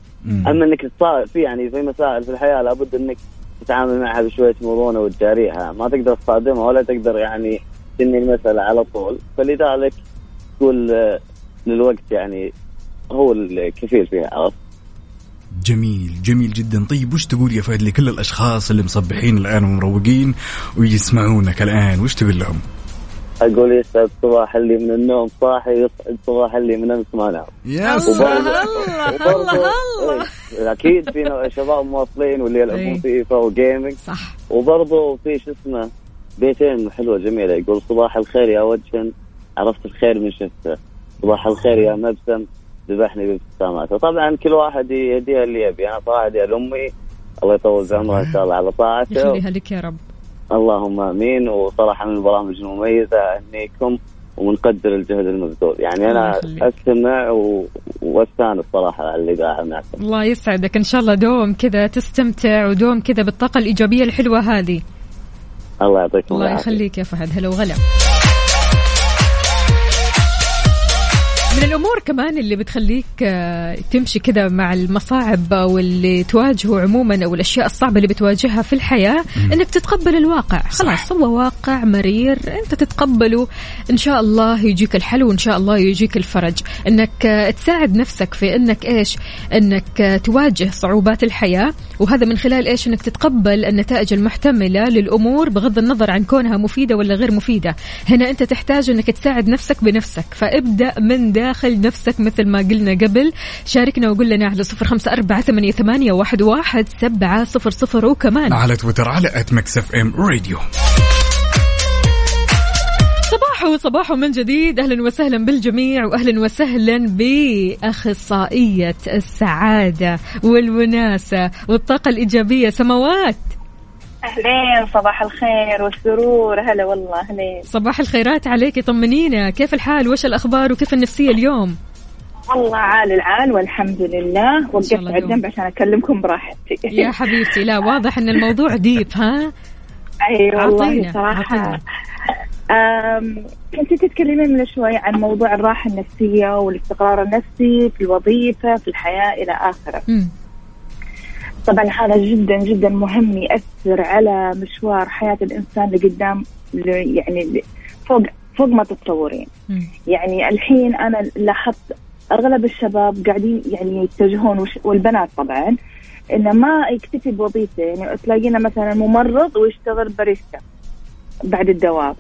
أما إنك تصا- في يعني في مسائل في الحياة لابد إنك تتعامل معها بشوية مرونة وتجاريها ما تقدر تصادمها ولا تقدر يعني تنهي المسألة على طول فلذلك تقول آه، للوقت يعني هو الكفيل فيها عرفت جميل جميل جدا. طيب وش تقول يا فهد لكل الأشخاص اللي مصبحين الآن ومروقين ويسمعونك الآن؟ وش تقول لهم؟ أقول يسعد صباح اللي من النوم صاحي يسعد صباح اللي من امس ما نام. يا الله سلام. الله الله الله. إيه، أكيد في شباب مواصلين واللي يلعبون إيه. فيفا وجيمنج. صح. وبرضه في شو اسمه بيتين حلوة جميلة. يقول صباح الخير يا وجه عرفت الخير من شفته. صباح الخير يا مبسم. ذبحني بابتساماته طبعا كل واحد يهديها اللي يبي. أنا صراحة اهديها لامي الله يطول بعمرها إن شاء الله على طاعته. يخليها لك يا رب. اللهم آمين. وصراحة من البرامج المميزة اهنيكم ومنقدر الجهد المبذول. يعني أنا. أستمع و... وأستانس صراحة على الاذاعه معكم. الله يسعدك. إن شاء الله دوم كذا تستمتع ودوم كذا بالطاقة الإيجابية الحلوة هذه. الله يعطيكم الله يخليك يا فهد. هلا وغلا. من الأمور كمان اللي بتخليك آه، تمشي كذا مع المصاعب أو اللي تواجهه عموما أو الأشياء الصعبة اللي بتواجهها في الحياة إنك تتقبل الواقع. خلاص هو واقع مرير أنت تتقبله. إن شاء الله يجيك الحل وإن شاء الله يجيك الفرج. إنك آه، تساعد نفسك في إنك إيش؟ إنك آه، تواجه صعوبات الحياة. وهذا من خلال إيش؟ إنك تتقبل النتائج المحتملة للأمور بغض النظر عن كونها مفيدة ولا غير مفيدة. هنا أنت تحتاج إنك تساعد نفسك بنفسك. فابدأ من داخل نفسك مثل ما قلنا قبل. شاركنا وقول لنا على صفر خمسة أربعة ثمانية, ثمانية واحد, واحد سبعة صفر صفر وكمان. على تويتر على at Mix FM Radio. صباحو صباحو من جديد. أهلا وسهلا بالجميع واهلا وسهلا بأخصائية السعادة والوناسة والطاقة الإيجابية. سماوات أهلين صباح الخير والسرور. هلا والله اهلين صباح الخيرات عليك طمنينا كيف الحال؟ وش الأخبار؟ وكيف النفسية اليوم؟ والله عال العال والحمد لله. وقفت على. الجنب عشان أكلمكم براحتي. يا حبيبتي لا واضح إن الموضوع ديب ها؟ أي والله عطينا، صراحة. عطينا. كنت تتكلمين من شوي عن موضوع الراحة النفسية والاستقرار النفسي في الوظيفة في الحياة إلى آخره. طبعا هذا جدا جدا مهم يأثر على مشوار حياة الإنسان لقدام يعني فوق فوق ما تتصورين. يعني الحين أنا لاحظت أغلب الشباب قاعدين يعني يتجهون والبنات طبعا إنه ما يكتفي بوظيفة. يعني تلاقينا مثلا ممرض ويشتغل باريستا بعد الدوام.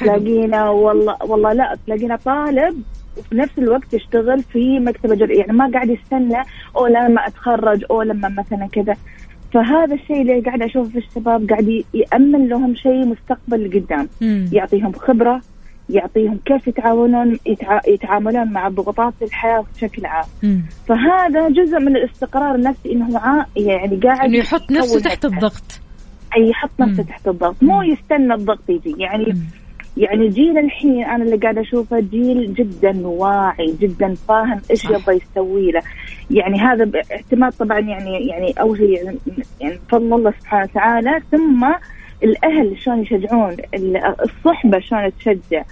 تلاقينا والله والله لا تلاقينا طالب وفي نفس الوقت يشتغل في مكتب جر... يعني ما قاعد يستنى أو لما أتخرج أو لما مثلا كذا فهذا الشيء اللي قاعد أشوفه في الشباب قاعد يأمن لهم شيء مستقبل لقدام مم. يعطيهم خبرة يعطيهم كيف يتعاونون يتع... يتعاملون مع ضغوطات الحياة بشكل عام مم. فهذا جزء من الاستقرار النفسي إنه ع... يعني قاعد إنه يحط نفسه تحت. الضغط أي يحط نفسه. تحت الضغط مو يستنى الضغط يجي يعني مم. يعني جيل الحين أنا اللي قاعدة أشوفه جيل جدا واعي جدا فاهم إيش. يبغى يسوي له. يعني هذا باعتماد طبعا يعني يعني أول شيء يعني, يعني فضل الله سبحانه وتعالى ثم الأهل شلون يشجعون ال- الصحبة شلون تشجع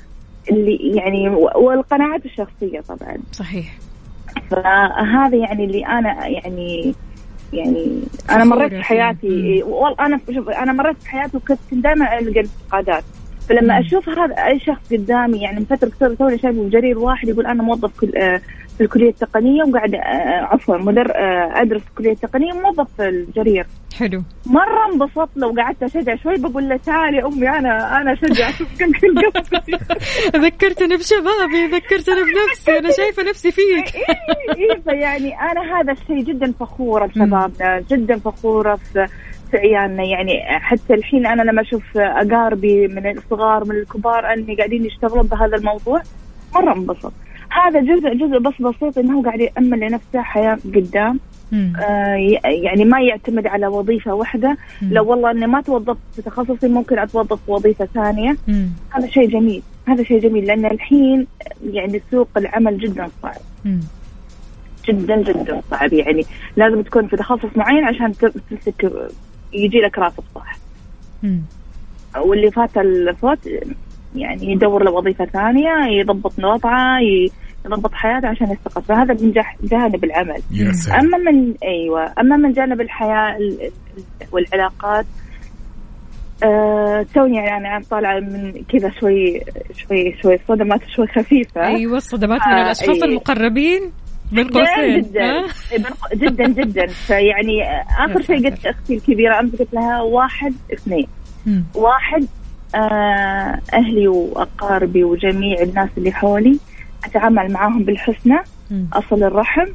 اللي يعني والقناعات الشخصية طبعا. صحيح. فهذا يعني اللي أنا يعني يعني أنا مريت. في حياتي. أنا شوف أنا مريت في حياتي وكنت دائما ألقى انتقادات. فلما أشوف هذا أي شخص قدامي يعني من فتره قصيره توني شايفه جرير واحد يقول أنا موظف كل آه، في الكلية التقنية وقاعد آه، عفوا مدر آه، أدرس في الكلية التقنية وموظف في الجرير. حلو. مرة انبسطت لو قعدت أشجع شوي بقول له تعالي أمي أنا أنا أشجع شوف ذكرتني بشبابي ذكرتني بنفسي أنا شايفة نفسي فيك. إيه فيعني أنا هذا الشيء جدا فخوره بشبابنا جدا فخوره في في عيالنا يعني. حتى الحين أنا لما أشوف أقاربي من الصغار من الكبار أني قاعدين يشتغلون بهذا الموضوع مرة انبسط. هذا جزء جزء بس بسيط إنه قاعد يأمن لنفسه حياة قدام. آه يعني ما يعتمد على وظيفة واحدة. لو والله إني ما توظفت في تخصصي ممكن أتوظف في وظيفة ثانية. مم. هذا شيء جميل. هذا شيء جميل لأن الحين يعني سوق العمل جدا صعب. مم. جدا جدا صعب. يعني لازم تكون في تخصص معين عشان تمسك يجي لك راتب صح مم. واللي فات الفوت يعني يدور له وظيفه ثانية يضبط وضعه ي- يضبط حياته عشان يستقر فهذا من جانب العمل يا سلام. أما من أيوه أما من جانب الحياة ال- ال- والعلاقات آه توني يعني أنا طالعة من كذا شوي شوي شوي صدمات شوي خفيفة أيوه الصدمات من آه، الأشخاص إيه. المقربين بين قوسين. جدا. ها؟ جدا جدا. فيعني آخر شيء قلت أختي الكبيرة أمس قلت لها واحد اثنين. واحد آه أهلي وأقاربي وجميع الناس اللي حولي أتعامل معاهم بالحسنى. أصل الرحم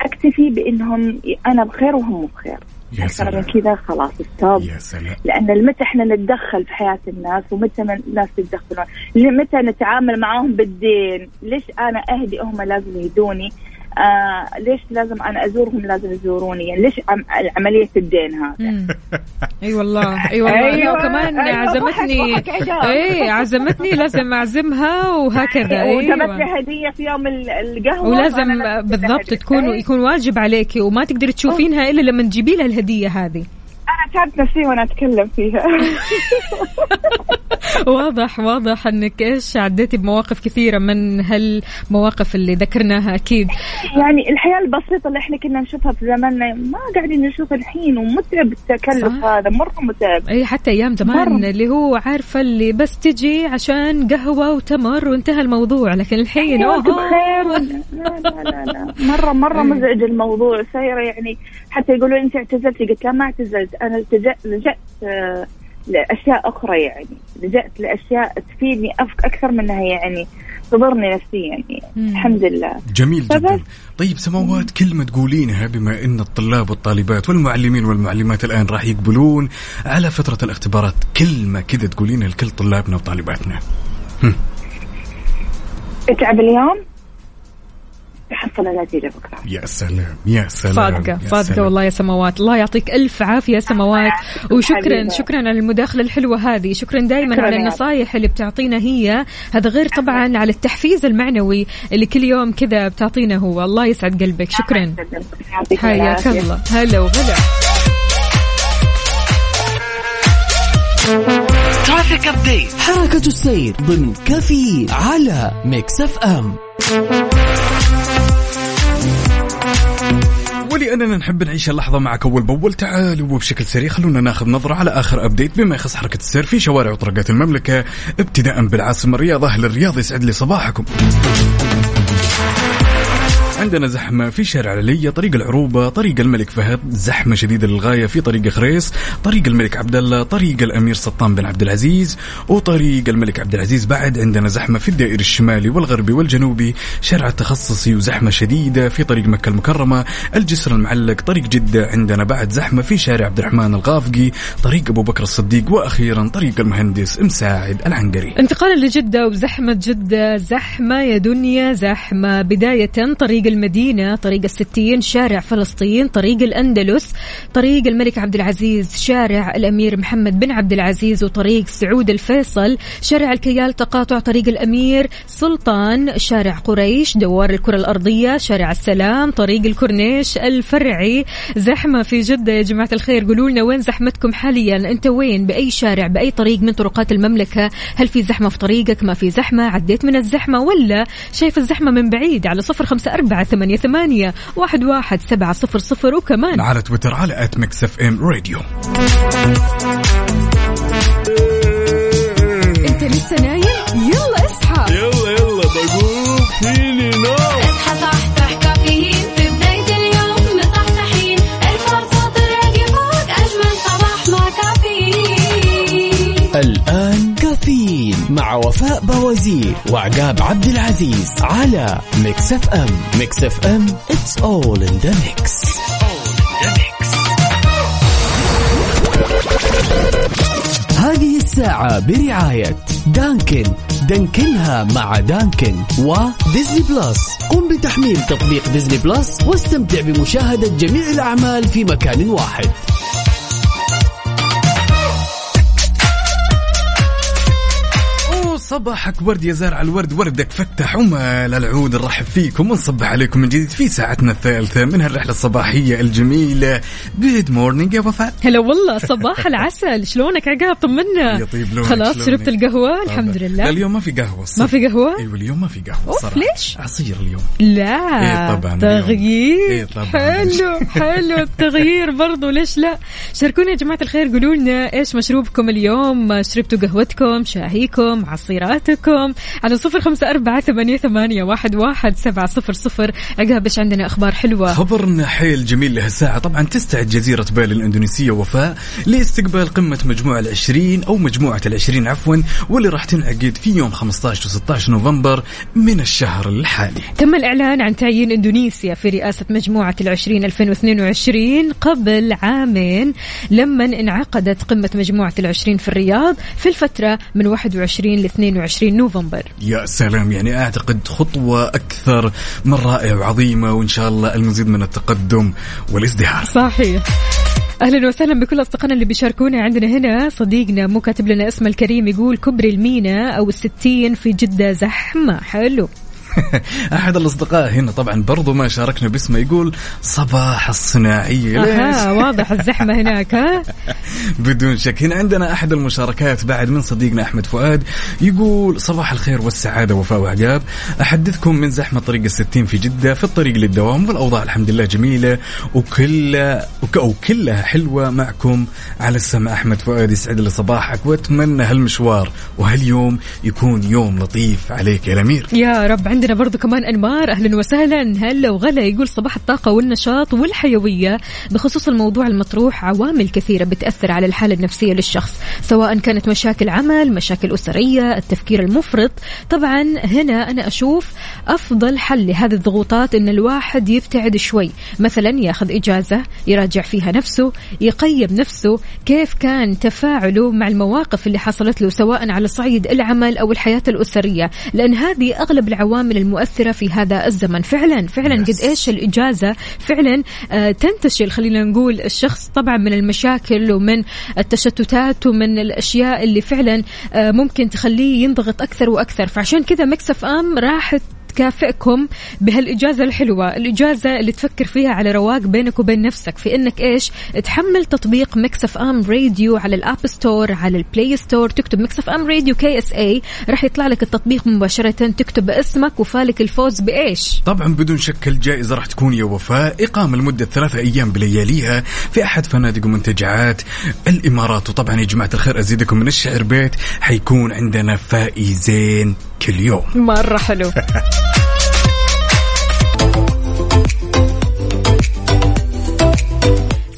أكتفي بإنهم أنا بخير وهم بخير. يا أكثر من سلام. كذا خلاص ستوب يا سلام. لأن متى إحنا نتدخل في حياة الناس ومتى الناس يتدخلون؟ متى نتعامل معاهم بالدين؟ ليش أنا أهلي هم لازم يهدوني آه ليش لازم أنا أزورهم لازم يزوروني يعني ليش عم عملية الدين هذا. أي والله أي والله أيوة. أيوة. كمان أيوة. عزمتني. اي عزمتني لازم أعزمها وهكذا وجابت أيوه لي هدية في يوم ال- القهوة ولازم بالضبط. تكون أي. يكون واجب عليكي وما تقدري تشوفينها إلا لما تجيبي لها الهدية هذه أنا تعبت نفسي وأنا أتكلم فيها واضح واضح إنك إيش عديتي بمواقف كثيرة من هالمواقف اللي ذكرناها أكيد يعني الحياة البسيطة اللي إحنا كنا نشوفها في زماننا ما قاعدين نشوفها الحين ومتعب التكلف. هذا مرة متعب إي حتى أيام زمان مرة. اللي هو عارفة اللي بس تجي عشان قهوة وتمر وانتهى الموضوع لكن الحين أوه. بخير لا لا لا لا مرة مرة أيوة. مزعج الموضوع سايرة يعني حتى يقولوا أنت اعتزلتي قلت لا ما اعتزلت أنا التجأت لجأت آه، لأشياء أخرى يعني. لجأت لأشياء تفيدني أكثر منها يعني تضرني نفسيا يعني. مم. الحمد لله. جميل جدا. طيب سماوات كلمة تقولينها بما أن الطلاب والطالبات والمعلمين والمعلمات الآن راح يقبلون على فترة الاختبارات كلمة كذا تقولينها لكل طلابنا وطالباتنا. اتعب اليوم؟ تحصل النتيجة بكرة. يا سلام يا سلام صادقة يا صادقة سلام. والله يا سماوات. الله يعطيك ألف عافية يا سماوات. وشكرا حبيبة. شكرا على المداخلة الحلوة هذه. شكرا دائما على يا النصايح اللي بتعطينا هي. هذا غير طبعا على التحفيز المعنوي اللي كل يوم كذا بتعطينا هو. الله يسعد قلبك. شكرا. حياك. الله هلا وغلا. traffic update حركة السير ضمن كافيين على Mix FM. ولأننا نحب نعيش اللحظة معك أول بأول. تعالوا وبشكل سريع خلونا ناخذ نظرة على آخر أبديت. بما يخص حركة السير في شوارع وطرقات المملكة ابتداء بالعاصمة الرياض أهل الرياض يسعد لي صباحكم. عندنا زحمة في شارع العلية طريق العروبة طريق الملك فهد زحمة شديدة للغاية في طريق خريص طريق الملك عبد الله طريق الأمير سلطان بن عبد العزيز وطريق الملك عبد العزيز بعد عندنا زحمة في الدائري الشمالي والغربي والجنوبي شارع التخصصي وزحمة شديدة في طريق مكة المكرمة الجسر المعلق طريق جدة عندنا بعد زحمة في شارع عبد الرحمن الغافقي طريق أبو بكر الصديق وأخيرا طريق المهندس مساعد العنقري. انتقالا لجدة وبزحمة جدة زحمة يا دنيا زحمة بداية طريق المدينة طريق الستين شارع فلسطين طريق الأندلس طريق الملك عبد العزيز شارع الأمير محمد بن عبد العزيز وطريق سعود الفيصل شارع الكيال تقاطع طريق الأمير سلطان شارع قريش دوار الكرة الأرضية شارع السلام طريق الكورنيش الفرعي. زحمة في جدة يا جماعة الخير قولوا لنا وين زحمتكم حاليا؟ أنت وين؟ بأي شارع؟ بأي طريق من طرقات المملكة؟ هل في زحمة في طريقك؟ ما في زحمة؟ عديت من الزحمة ولا شايف الزحمة من بعيد؟ على صفر خمسة أربعة ثمانية, ثمانية واحد, واحد سبعة صفر صفر وكمان على تويتر على at Mix FM Radio مع وفاء بوازير وعقاب عبد العزيز على Mix FM Mix FM it's all in the mix. هذه الساعة برعاية Dunkin. Dunkin ها مع Dunkin و Disney Plus قم بتحميل تطبيق Disney Plus واستمتع بمشاهدة جميع الأعمال في مكان واحد. صباحك ورد يا زارع الورد وردك فتح ومال العود نرحب فيكم ونصبح عليكم من جديد في ساعتنا الثالثة من هالرحلة الصباحية الجميلة. good morning يا وفاء. هلا والله صباح العسل. شلونك؟ عقاب طمنا. يطيب لونك خلاص شلونك؟ شربت القهوة؟ الحمد لا لله اليوم ما في قهوة ما في قهوة؟ أيوه اليوم ما في قهوة أوف، صراحة ليش؟ عصير اليوم. لا إيه طبعاً. تغيير. إيه طبعاً. حلو حلو التغيير برضو ليش لا؟ شاركونا يا جماعة الخير قولوا لنا إيش مشروبكم اليوم؟ شربتوا قهوتكم شاهيكم عصيراتكم على صفر خمسة أربعة ثمانية, ثمانية واحد, واحد سبعة صفر صفر. عقاب إيش عندنا أخبار حلوة. خبرنا حيل جميل لهالساعة طبعا تستعد جزيرة بالي الإندونيسية وفاء لاستقبال قمة مجموعة العشرين أو مجموعة العشرين عفوا واللي راح تنعقد في يوم 15 و 16 نوفمبر من الشهر الحالي. تم الإعلان عن تعيين إندونيسيا في رئاسة مجموعة العشرين 2022 قبل عامين لما انعقدت قمة مجموعة العشرين في الرياض في الفترة من 21 ل 22 نوفمبر. يا سلام يعني أعتقد خطوة أكثر من رائعة وعظيمة وإن شاء الله المزيد من التقدم والازدهار. صحيح. أهلا وسهلا بكل أصدقائنا اللي بيشاركونا. عندنا هنا صديقنا مو كاتب لنا اسمه الكريم يقول كبري المينا أو الستين في جدة زحمة. حلو. أحد الأصدقاء هنا طبعا برضو ما شاركنا باسمه يقول صباح الصناعية أها ليش؟ واضح الزحمة هناك ها؟ بدون شك. هنا عندنا أحد المشاركات بعد من صديقنا أحمد فؤاد يقول صباح الخير والسعادة وفاء وعقاب. أحدثكم من زحمة طريق الستين في جدة في الطريق للدوام والأوضاع الحمد لله جميلة وكلها وك- وكلها حلوة معكم على السمع. أحمد فؤاد يسعد لي صباحك وأتمنى هالمشوار وهاليوم يكون يوم لطيف عليك يا الأمير. يا رب. عندنا برضو كمان أنمار. أهلا وسهلا. هلا وغلا. يقول صباح الطاقة والنشاط والحيوية. بخصوص الموضوع المطروح عوامل كثيرة بتأثر على الحالة النفسية للشخص سواء كانت مشاكل عمل مشاكل أسرية التفكير المفرط. طبعا هنا أنا أشوف أفضل حل لهذه الضغوطات إن الواحد يبتعد شوي. مثلا ياخذ إجازة يراجع فيها نفسه يقيم نفسه كيف كان تفاعله مع المواقف اللي حصلت له سواء على صعيد العمل أو الحياة الأسرية. لأن هذه أغلب العوامل المؤثرة في هذا الزمن. فعلا فعلا قد إيش الإجازة فعلا آه، تنتشل خلينا نقول الشخص طبعا من المشاكل ومن التشتتات ومن الأشياء اللي فعلا آه، ممكن تخليه ينضغط أكثر وأكثر. فعشان كذا Mix FM راح تكافئكم بهالإجازة الحلوة الإجازة اللي تفكر فيها على رواق بينك وبين نفسك في إنك إيش؟ تحمل تطبيق Mix FM Radio على ال App Store على ال Play Store تكتب Mix FM Radio KSA راح يطلع لك التطبيق مباشرة تكتب اسمك وفالك الفوز بإيش؟ طبعا بدون شك الجائزة راح تكون يا وفاء إقامة لمدة ثلاثة أيام بلياليها في أحد فنادق ومنتجعات الإمارات. وطبعا يا جماعة الخير أزيدكم من الشعر بيت حيكون عندنا فائزين. كل يوم مرة حلو.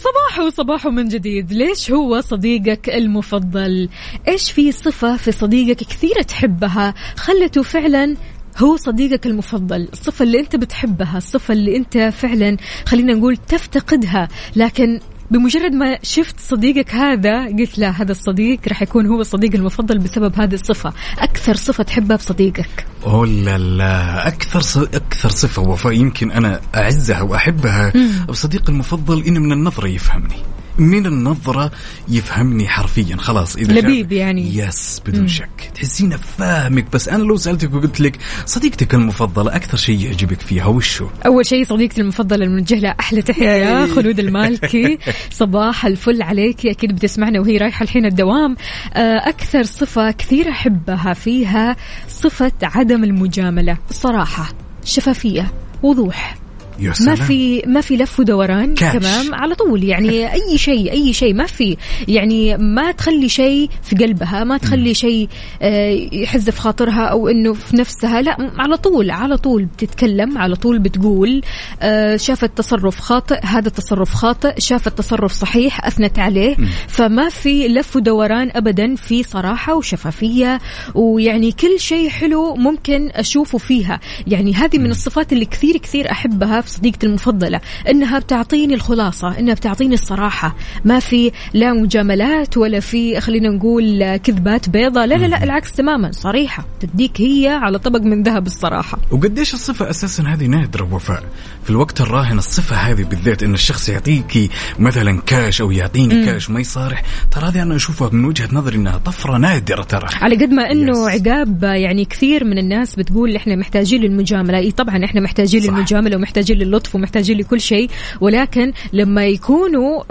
صباح وصباح من جديد. ليش هو صديقك المفضل؟ إيش في صفة في صديقك كثير تحبها خلته فعلا هو صديقك المفضل؟ الصفة اللي أنت بتحبها الصفة اللي أنت فعلا خلينا نقول تفتقدها لكن بمجرد ما شفت صديقك هذا قلت لا هذا الصديق راح يكون هو الصديق المفضل بسبب هذه الصفة. أكثر صفة تحبها بصديقك؟ أوه لا لا. أكثر ص... أكثر صفة وفاء يمكن أنا أعزها وأحبها بصديقي المفضل إنه من النظرة يفهمني. من النظرة يفهمني حرفيا. خلاص إذا لبيب يعني. يس بدون شك. تحسينه فاهمك بس أنا لو سألتك وقلت لك صديقتك المفضلة أكثر شيء يعجبك فيها وشو أول شيء صديقتي المفضلة الموجه لها أحلى تحية خلود المالكي. صباح الفل عليك. أكيد بتسمعنا وهي رايحة الحين الدوام. آه، أكثر صفة كثير أحبها فيها صفة عدم المجاملة. الصراحة شفافية وضوح. يا ما سلام. في ما في لف ودوران كاش. تمام؟ على طول يعني أي شيء أي شيء. ما في يعني ما تخلي شيء في قلبها ما تخلي شيء آه، يحز في خاطرها أو إنه في نفسها لا على طول على طول بتتكلم على طول بتقول آه، شافت تصرف خاطئ هذا التصرف خاطئ شافت تصرف صحيح أثنت عليه. فما في لف ودوران ابدا في صراحة وشفافية ويعني كل شيء حلو ممكن أشوفه فيها. يعني هذه من الصفات اللي كثير كثير أحبها في صديقتي المفضلة إنها بتعطيني الخلاصة إنها بتعطيني الصراحة. ما في لا مجاملات ولا في خلينا نقول كذبات بيضة لا لا لا العكس تماما صريحة. تديك هي على طبق من ذهب الصراحة. وقديش الصفة أساسا هذه نادرة وفاء. في الوقت الراهن الصفة هذه بالذات إن الشخص يعطيكي مثلا كاش أو يعطيني مم. كاش ما يصارح ترى هذه أنا أشوفها من وجهة نظري إنها طفرة نادرة ترى. على قد ما إنه عقاب يعني كثير من الناس بتقول إحنا محتاجين للمجاملة. إي طبعا إحنا محتاجين صح. للمجاملة ومحتاجين للطف ومحتاجين لكل شيء ولكن لما يكونوا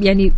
يعني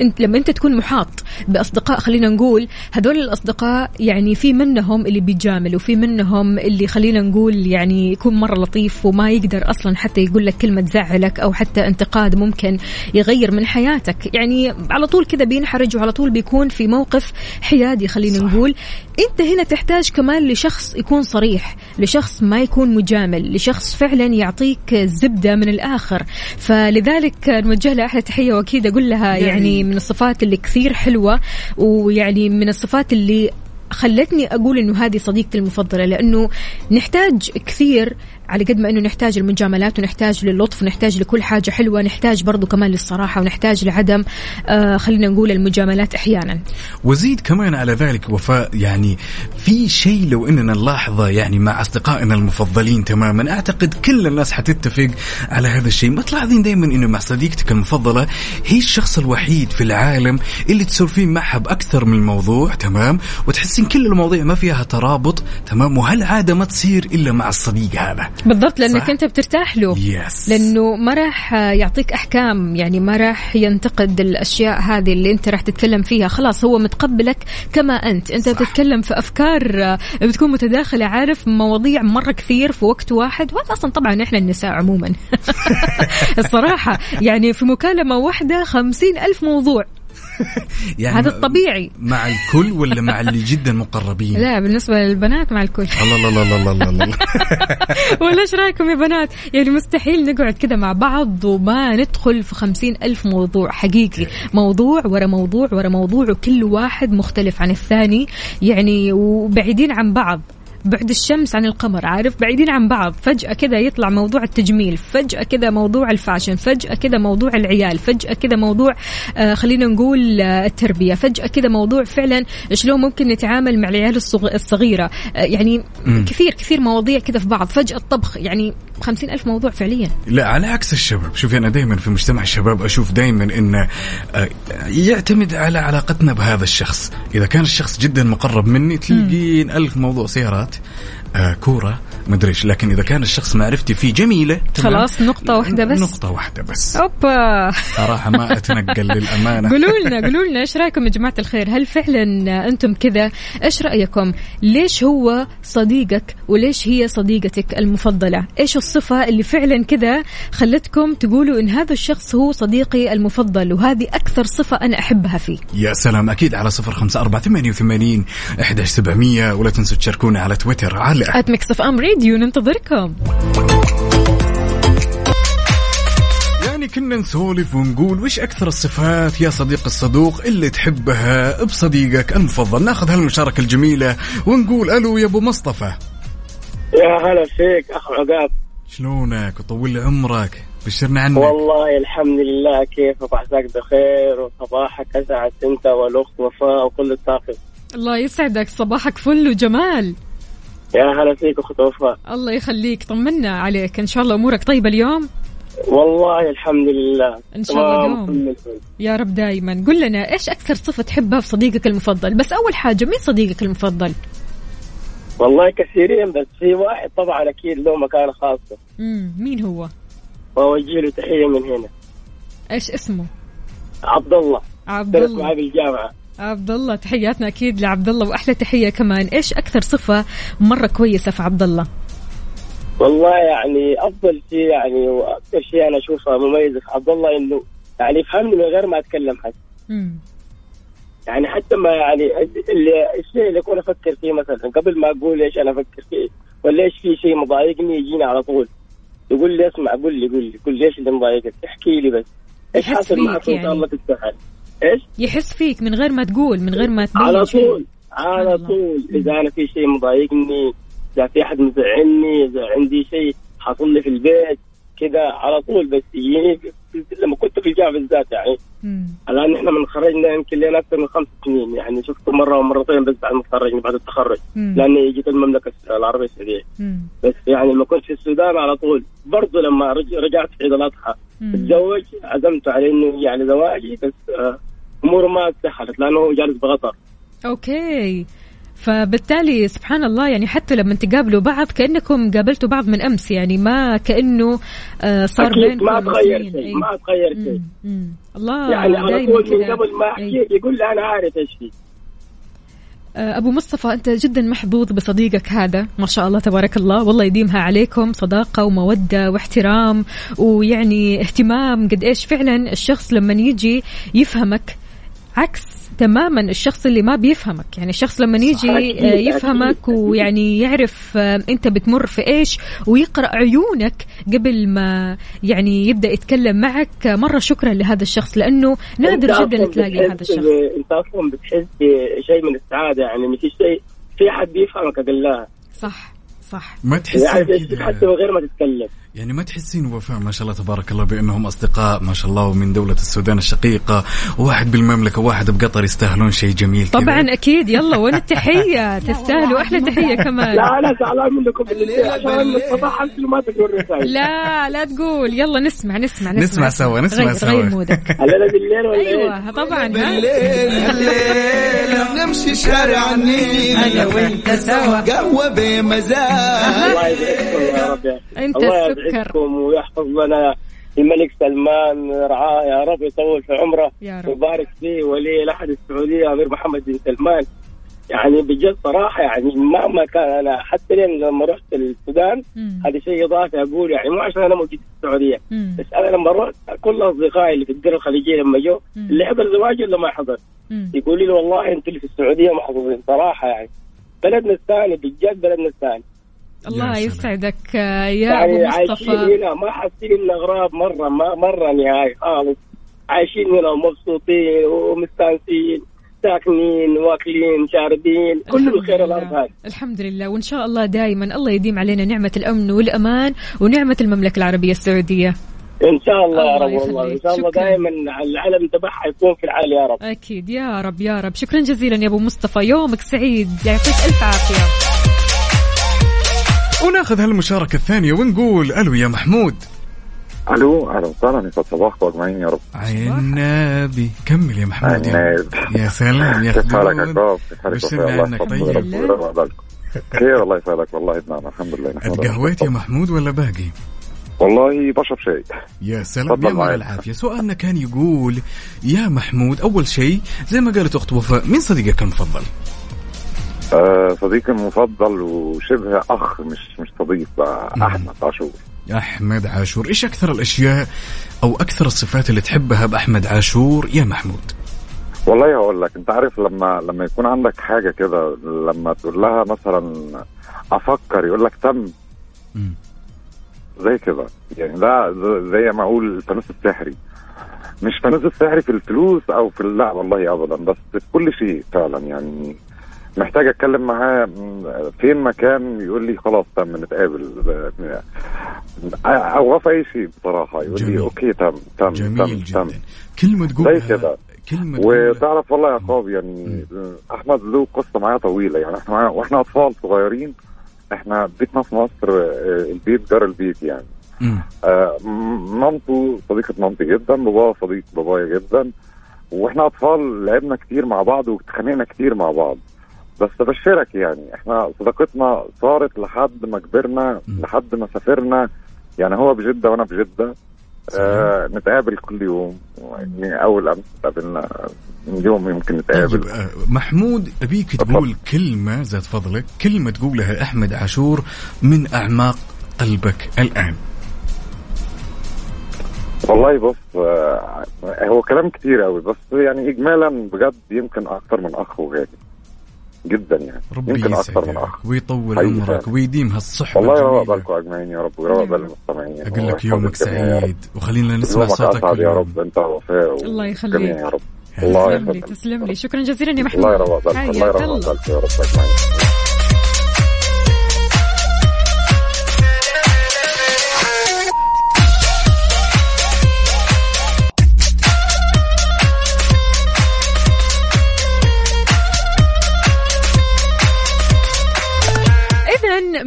انت لما انت تكون محاط بأصدقاء خلينا نقول هذول الأصدقاء يعني في منهم اللي بيجامل وفي منهم اللي خلينا نقول يعني يكون مرة لطيف وما يقدر أصلا حتى يقول لك كلمة تزعلك أو حتى انتقاد ممكن يغير من حياتك. يعني على طول كذا بينحرج وعلى طول بيكون في موقف حيادي خلينا نقول. انت هنا تحتاج كمان لشخص يكون صريح لشخص ما يكون مجامل لشخص فعلا يعطيك زبدة من الآخر. فلذلك نوجه لها أحلى تحية وأكيد أقول لها يعني, يعني من الصفات اللي كثير حلوة ويعني من الصفات اللي خلتني أقول إنه هذه صديقتي المفضلة لأنه نحتاج كثير على قد ما إنه نحتاج المجاملات ونحتاج للطف ونحتاج لكل حاجة حلوة نحتاج برضو كمان للصراحة ونحتاج لعدم آه خلينا نقول المجاملات أحيانا. وزيد كمان على ذلك وفاء يعني في شيء لو إننا نلاحظه يعني مع أصدقائنا المفضلين تماما أعتقد كل الناس حتتفق على هذا الشيء. ما تلاحظين دائما إنه مع صديقتك المفضلة هي الشخص الوحيد في العالم اللي تسولفين معها بأكثر من موضوع تمام؟ وتحسين كل المواضيع ما فيها ترابط تمام؟ وهالعاده ما تصير إلا مع الصديق هذا؟ بالضبط لأنك صح؟ أنت بترتاح له. يس لأنه ما راح يعطيك أحكام يعني ما راح ينتقد الأشياء هذه اللي أنت راح تتكلم فيها. خلاص هو متقبلك كما أنت. أنت صح. بتتكلم في أفكار آه، بتكون متداخلة عارف مواضيع مرة كثير في وقت واحد. وهذا أصلا طبعا إحنا النساء عموما. الصراحة يعني في مكالمة واحدة خمسين ألف موضوع. يعني هذا الطبيعي. مع الكل ولا مع اللي جدا مقربين؟ لا بالنسبة للبنات مع الكل. الله الله الله الله الله الله. ولا إيش رأيكم يا بنات؟ يعني مستحيل نقعد كذا مع بعض وما ندخل في خمسين ألف موضوع حقيقي. موضوع ورا موضوع ورا موضوع وكل واحد مختلف عن الثاني. يعني وبعيدين عن بعض. بعد الشمس عن القمر عارف؟ بعيدين عن بعض. فجأة كذا يطلع موضوع التجميل فجأة كذا موضوع الفاشن فجأة كذا موضوع العيال فجأة كذا موضوع آه خلينا نقول آه التربية فجأة كذا موضوع فعلا شلون ممكن نتعامل مع العيال الصغ- الصغيرة. آه يعني مم. كثير كثير مواضيع كذا في بعض. فجأة الطبخ يعني خمسين ألف موضوع فعليا. لا على عكس الشباب. شوفي أنا دائما في مجتمع الشباب أشوف دائما انه آه، يعتمد على علاقتنا بهذا الشخص. إذا كان الشخص جدا مقرب مني تلقين ألف موضوع سيارات آه مدري إيش لكن إذا كان الشخص معرفتي فيه جميلة؟ خلاص نقطة واحدة بس. نقطة واحدة بس. أوبا. صراحة ما أتنقل للأمانة. قولوا لنا قولوا لنا إيش رأيكم يا جماعة الخير؟ هل فعلا أنتم كذا؟ إيش رأيكم؟ ليش هو صديقك وليش هي صديقتك المفضلة؟ إيش الصفة اللي فعلا كذا خلتكم تقولوا إن هذا الشخص هو صديقي المفضل وهذه أكثر صفة أنا أحبها فيه؟ يا سلام أكيد على صفر خمسة أربعة ثمانية وثمانين أحداش سبعمية ولا تنسوا تشاركونا على تويتر على at Mix FM Radio ننتظركم. يعني كنا نسولف ونقول وش أكثر الصفات يا صديق الصدوق اللي تحبها بصديقك؟ المفضل ناخذ هالمشاركة الجميلة ونقول ألو يا أبو مصطفى. يا هلا فيك أخ عقاب. شلونك؟ وطول لي عمرك. بشرنا عنك. والله الحمد لله كيفك وعساك بخير وصباحك أسعد أنت والأخت وفاء وكل الطاقم الله يسعدك صباحك فل وجمال. يا هلا فيك أخت وفاء الله يخليك طمنا عليك. إن شاء الله أمورك طيبة اليوم؟ والله الحمد لله. إن شاء الله دوم. الفل. يا رب دايما. قل لنا إيش أكثر صفة تحبها في صديقك المفضل؟ بس أول حاجة مين صديقك المفضل؟ والله كثيرين بس في واحد طبعا أكيد له مكانة خاصة. مم. مين هو؟ واوجه له تحيه من هنا. إيش اسمه؟ عبد الله. عبد الله. معي بالجامعة. عبد الله تحياتنا أكيد لعبد الله وأحلى تحية كمان. إيش أكثر صفة مرة كويسة في عبد الله والله يعني أفضل شيء يعني وأكثر شيء أنا اشوفه مميز في عبد الله إنه يعني يفهمني من غير ما أتكلم حتى. يعني حتى ما يعني اللي الشيء اللي اكون أفكر فيه مثلا قبل ما أقول إيش أنا أفكر فيه ولا إيش في شيء مضايقني يجيني على طول. يقول لي اسمع قول لي قول لي قول لي إيش اللي مضايقك؟ احكي لي بس. إيش حاصل معك إن يعني. شاء الله تستحل؟ إيش يحس فيك من غير ما تقول من غير ما تبين على. طول على طول إذا أنا في شيء مضايقني إذا في أحد مزعلني إذا عندي شيء حاصل لي في البيت كذا على طول بس يجيني لما كنت في الجامعة بالذات يعني مم. الآن إحنا من خرجنا يمكن لنا أكثر من خمس سنين يعني شفته مرة ومرتين بس بعد ما تخرجنا بعد التخرج مم. لأني جيت المملكة العربية السعودية. بس يعني لما كنت في السودان على طول برضه لما رج- رجعت في عيد الاضحى. اتزوج عزمت على إنه على زواجي بس آه، اموره ما سهلت لأنه هو جالس بغطر أوكي فبالتالي سبحان الله يعني حتى لما تقابلوا بعض كأنكم قابلتوا بعض من أمس يعني ما كأنه آه، صار بينكم ما تغير. شيء. ما تغير شيء. الله يعني على طول من. قبل ما أحكي يقول لي أنا عارف إيش فيه آه، أبو مصطفى أنت جدا محظوظ بصديقك هذا ما شاء الله تبارك الله والله يديمها عليكم صداقة ومودة واحترام ويعني اهتمام قد إيش فعلا الشخص لما يجي يفهمك عكس تماما الشخص اللي ما بيفهمك. يعني الشخص لما يجي آه، يفهمك. ويعني يعرف آه، أنت بتمر في إيش ويقرأ عيونك قبل ما يعني يبدأ يتكلم معك. مرة شكرا لهذا الشخص لأنه نادر جدا تلاقي هذا الشخص. أنت أصلا بتحس بشيء من السعادة يعني مش شيء في حد بيفهمك اقلها صح صح. ما تحسين يعني حتى من غير ما تتكلم. يعني ما تحسين وفاء ما شاء الله تبارك الله بأنهم أصدقاء ما شاء الله ومن دولة السودان الشقيقة وواحد بالمملكة وواحد بقطر يستاهلون شيء جميل. طبعا أكيد. يلا وين التحية؟ تستاهلوا. أحلى تحية كمان. لا أنا زعلان منكم. بالليل لا لا تقول. يلا نسمع نسمع نسمع, نسمع سوا، نسمع سوا. غير مودك. الليلة بالليل ولا أيوه طبعا ها؟ الليل نمشي شارع النيل. أنا وأنت سوا. قهوة بمزاج. الله يسعدكم ويحفظ لنا الملك سلمان رعاه يا رب يطول في عمره يا رب. ويبارك فيه ولي العهد السعودية أمير محمد بن سلمان يعني بجد صراحة يعني مهما كان أنا حتى لين لما رحت السودان. هذا شيء إضافي أقول يعني مو عشان أنا موجود في السعودية مم. بس أنا لما رحت كل أصدقائي اللي في الديره الخليجية لما جو. اللي حضر زواجي ولا ما حضر مم. يقولوا لي والله أنتوا اللي في السعودية محظوظين صراحة يعني بلدنا الثاني بجد بلدنا الثاني الله يسعدك آه، يا يعني أبو عايشين مصطفى. هنا ما حاسين ان اغراب مرة ما مرة نهائي خالص. عايشين هنا ومبسوطين ومستانسين ساكنين واكلين شاربين كل الخير. الأرض هذه. الحمد لله وإن شاء الله دائما الله يديم علينا نعمة الأمن والأمان ونعمة المملكة العربية السعودية. إن شاء الله يا الله رب والله. إن. شاء الله. دائما العلم تبعها يكون في العالي يا رب. أكيد. يا رب يا رب. شكرا جزيلا يا أبو مصطفى. يومك سعيد. يعطيك ألف عافية. وناخذ هالمشاركة الثانية ونقول ألو يا محمود. ألو أهلا وسهلا. يسعد صباحكم اجمعين يا رب. عنابي كمل يا محمود يا. يا سلام يا كيف حالك يا خدود كيف حالك عنك طيب؟ خير الله يسعدك. والله بنعم الحمد لله. اتقهويت يا محمود ولا باقي؟ والله بشرب شاي. يا سلام يا مال. العافية. سؤالنا كان يقول يا محمود أول شيء زي ما قالت أخت وفاء مين صديقك المفضل؟ آه صديقي المفضل وشبه أخ مش مش صديق بقى أحمد عاشور. أحمد عاشور. إيش أكثر الأشياء أو أكثر الصفات اللي تحبها بأحمد عاشور يا محمود؟ والله هقول لك أنت عارف لما لما يكون عندك حاجة كده لما تقول لها مثلا أفكر يقول لك تم. زي كده. يعني ده زي ما أقول الفانوس السحري. مش فانوس السحري في الفلوس أو في لا والله ابدا بس في كل شيء فعلا. يعني محتاج اتكلم معاه فين مكان يقول لي خلاص تم نتقابل. ب- أو في اي شيء بصراحة. يقول جميل. لي أوكي تم تم جميل تم جدا. تم. كلمة تقولها زي كده. كلمة تقولها وتعرف والله يا عقاب يعني أحمد له قصة معايا طويلة. يعني إحنا معايا وإحنا أطفال صغيرين إحنا بيتنا في مصر آه، البيت جار البيت يعني. مم. آه، مامته صديقة مامتي جدا بابا صديق بابايا جدا. وإحنا أطفال لعبنا كتير مع بعض واتخانقنا كتير مع بعض. بس أبشرك يعني إحنا صداقتنا صارت لحد ما كبرنا لحد ما سافرنا يعني هو بجدة وأنا بجدة. آه نتقابل كل يوم يعني أول أمس تقابلنا من يوم يمكن نتقابل. طيب آه، محمود أبيك تقول كلمة ذات فضلك كلمة تقولها أحمد عاشور من أعماق قلبك الآن. والله بص آه، هو كلام كتير قوي بس يعني اجمالا بجد يمكن أكتر من أخ وغالي جدا يعني. ربي يمكن أكتر من يسعدك أخ. ويطول عمرك فعلا. ويديم هالصحبة والله يروق بالكم اجمعين يا رب ويروق بال المستمعين أقول لك يومك. سعيد وخلينا نسمع صوتك يا. رب أنت وفاء الله يخليك. يا رب. الله تسلم لي يخليك. تسلم لي. شكرا جزيلا يا محمود الله يروق بالك الله يروق الله بالك يا رب أجمعين.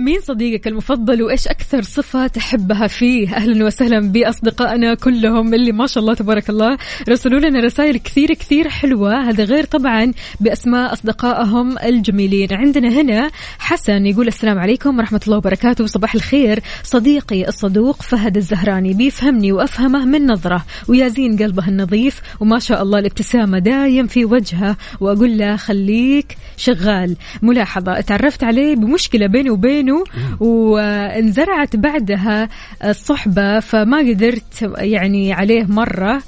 مين صديقك المفضل وإيش أكثر صفة تحبها فيه؟ أهلا وسهلا بأصدقائنا كلهم اللي ما شاء الله تبارك الله رسلوا لنا رسائل كثير كثير حلوة. هذا غير طبعا بأسماء أصدقائهم الجميلين. عندنا هنا حسن يقول السلام عليكم ورحمة الله وبركاته. صباح الخير. صديقي الصدوق فهد الزهراني بيفهمني وأفهمه من نظرة. ويازين قلبه النظيف وما شاء الله الابتسامة دايم في وجهه. وأقول له خليك شغال. ملاحظة تعرفت عليه بمشكلة بيني وبينه وانزرعت بعدها الصحبة فما قدرت يعني عليه مرة. آه،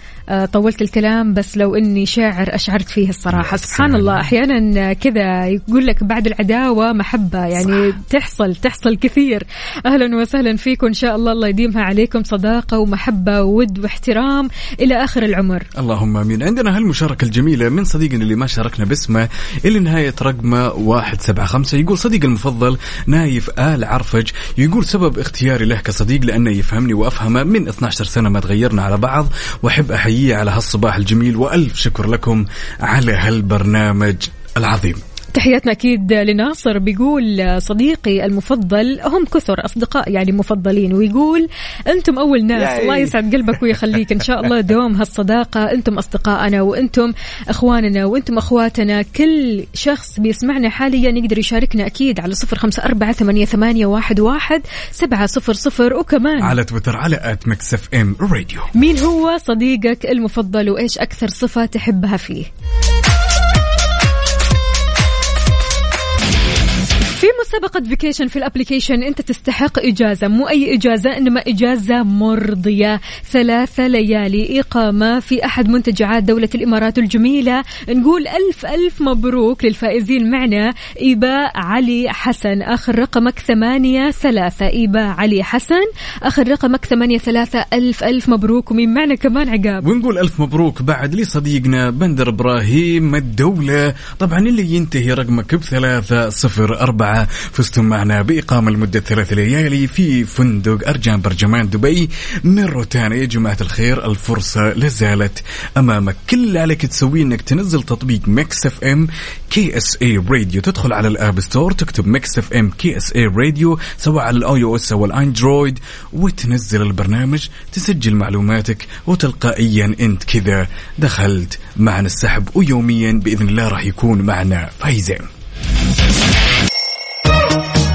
طولت الكلام بس لو إني شاعر أشعرت فيه الصراحة. سبحان الله. أحيانا كذا يقول لك بعد العداوة محبة يعني تحصل تحصل كثير. أهلا وسهلا فيكم إن شاء الله. الله يديمها عليكم صداقة ومحبة وود واحترام إلى آخر العمر. اللهم آمين. عندنا هالمشاركة الجميلة من صديقنا اللي ما شاركنا باسمه اللي نهاية رقمه 175 يقول صديقي المفضل نايف آل عرفج. يقول سبب اختياري له كصديق لأنه يفهمني وأفهمه من 12 سنة ما تغيرنا على بعض وأحب أحييه على هالصباح الجميل وألف شكر لكم على هالبرنامج العظيم. تحياتنا أكيد لناصر. بيقول صديقي المفضل هم كثر اصدقاء يعني مفضلين. ويقول أنتم أول ناس. الله يسعد قلبك ويخليك. إن شاء الله دوم هالصداقة. أنتم اصدقائنا وأنتم إخواننا وأنتم أخواتنا. كل شخص بيسمعنا حاليا يقدر يشاركنا أكيد على صفر خمسة أربعة ثمانية, ثمانية واحد, واحد سبعة صفر صفر. وكمان على تويتر على at Mix FM Radio مين هو صديقك المفضل؟ وإيش أكثر صفة تحبها فيه؟ في مسابقة vacation في ال application انت تستحق إجازة مو أي إجازة إنما إجازة مرضية. ثلاثة ليالي إقامة في أحد منتجعات دولة الإمارات الجميلة. نقول ألف ألف مبروك للفائزين معنا. إيباء علي حسن. آخر رقمك ثمانية ثلاثة. إيباء علي حسن. آخر رقمك ثمانية ثلاثة. ألف ألف مبروك. ومين معنا كمان؟ عقاب. ونقول ألف مبروك بعد لصديقنا بندر إبراهيم الدولة. طبعا اللي ينتهي رقمك بثلاثة صفر أربعة فزتم معنا بإقامة لمدة ثلاث ليالي في فندق أرجان برجمان دبي. من روتانا يا جماعة الخير الفرصة لازالت أمامك. كل اللي عليك تسويه أنك تنزل تطبيق Mix FM KSA Radio. تدخل على ال App Store تكتب Mix FM KSA Radio سواء على ال iOS أو ال Android وتنزل البرنامج. تسجل معلوماتك وتلقائيا أنت كذا دخلت معنا السحب ويوميا بإذن الله راح يكون معنا فايزين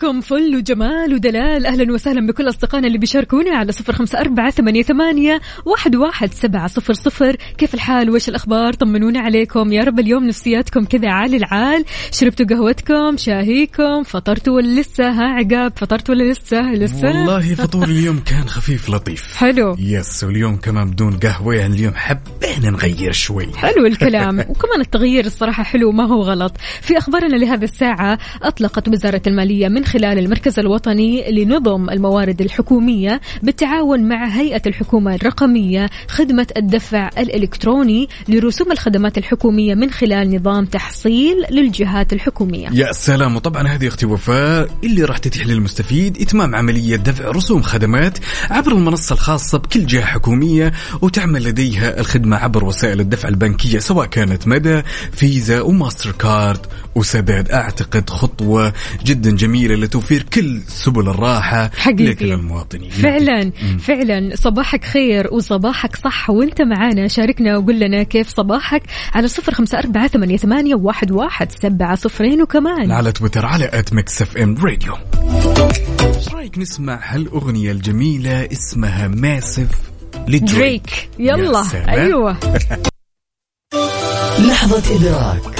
صباحكم فل وجمال ودلال. أهلا وسهلا بكل أصدقائنا اللي بيشاركونا على صفر خمسة أربعة ثمانية, ثمانية واحد, واحد سبعة صفر صفر. كيف الحال؟ وإيش الأخبار؟ طمنونا عليكم. يا رب اليوم نفسياتكم كذا عالي العال. شربتوا قهوتكم؟ شاهيكم؟ فطرتوا ولا لسه؟ ها عقاب فطرت ولا لسه؟ لسه؟ والله فطور اليوم كان خفيف لطيف. حلو. يس واليوم كمان بدون قهوة يعني اليوم حبينا نغير شوي. حلو الكلام. وكمان التغيير الصراحة حلو ما هو غلط. في أخبارنا لهذه الساعة أطلقت وزارة المالية من خلال المركز الوطني لنظم الموارد الحكومية بالتعاون مع هيئة الحكومة الرقمية خدمة الدفع الإلكتروني لرسوم الخدمات الحكومية من خلال نظام تحصيل للجهات الحكومية. يا سلام. وطبعا هذه أختي وفاء اللي راح تتيح للمستفيد إتمام عملية دفع رسوم خدمات عبر المنصة الخاصة بكل جهة حكومية وتعمل لديها الخدمة عبر وسائل الدفع البنكية سواء كانت مدى Visa و Mastercard وسداد أعتقد خطوة جدا جميلة لتوفير كل سبل الراحة حقيقي. لكل المواطنين. فعلا فعلا. صباحك خير وصباحك صح وانت معانا. شاركنا وقول لنا كيف صباحك على صفر خمسة أربعة ثمانية, ثمانية واحد, واحد سبعة صفرين وكمان. على تويتر على at Mix FM Radio. إيش رأيك نسمع هالأغنية الجميلة اسمها Massive ل Drake؟ Drake. يلا. أيوة. لحظة إدراك.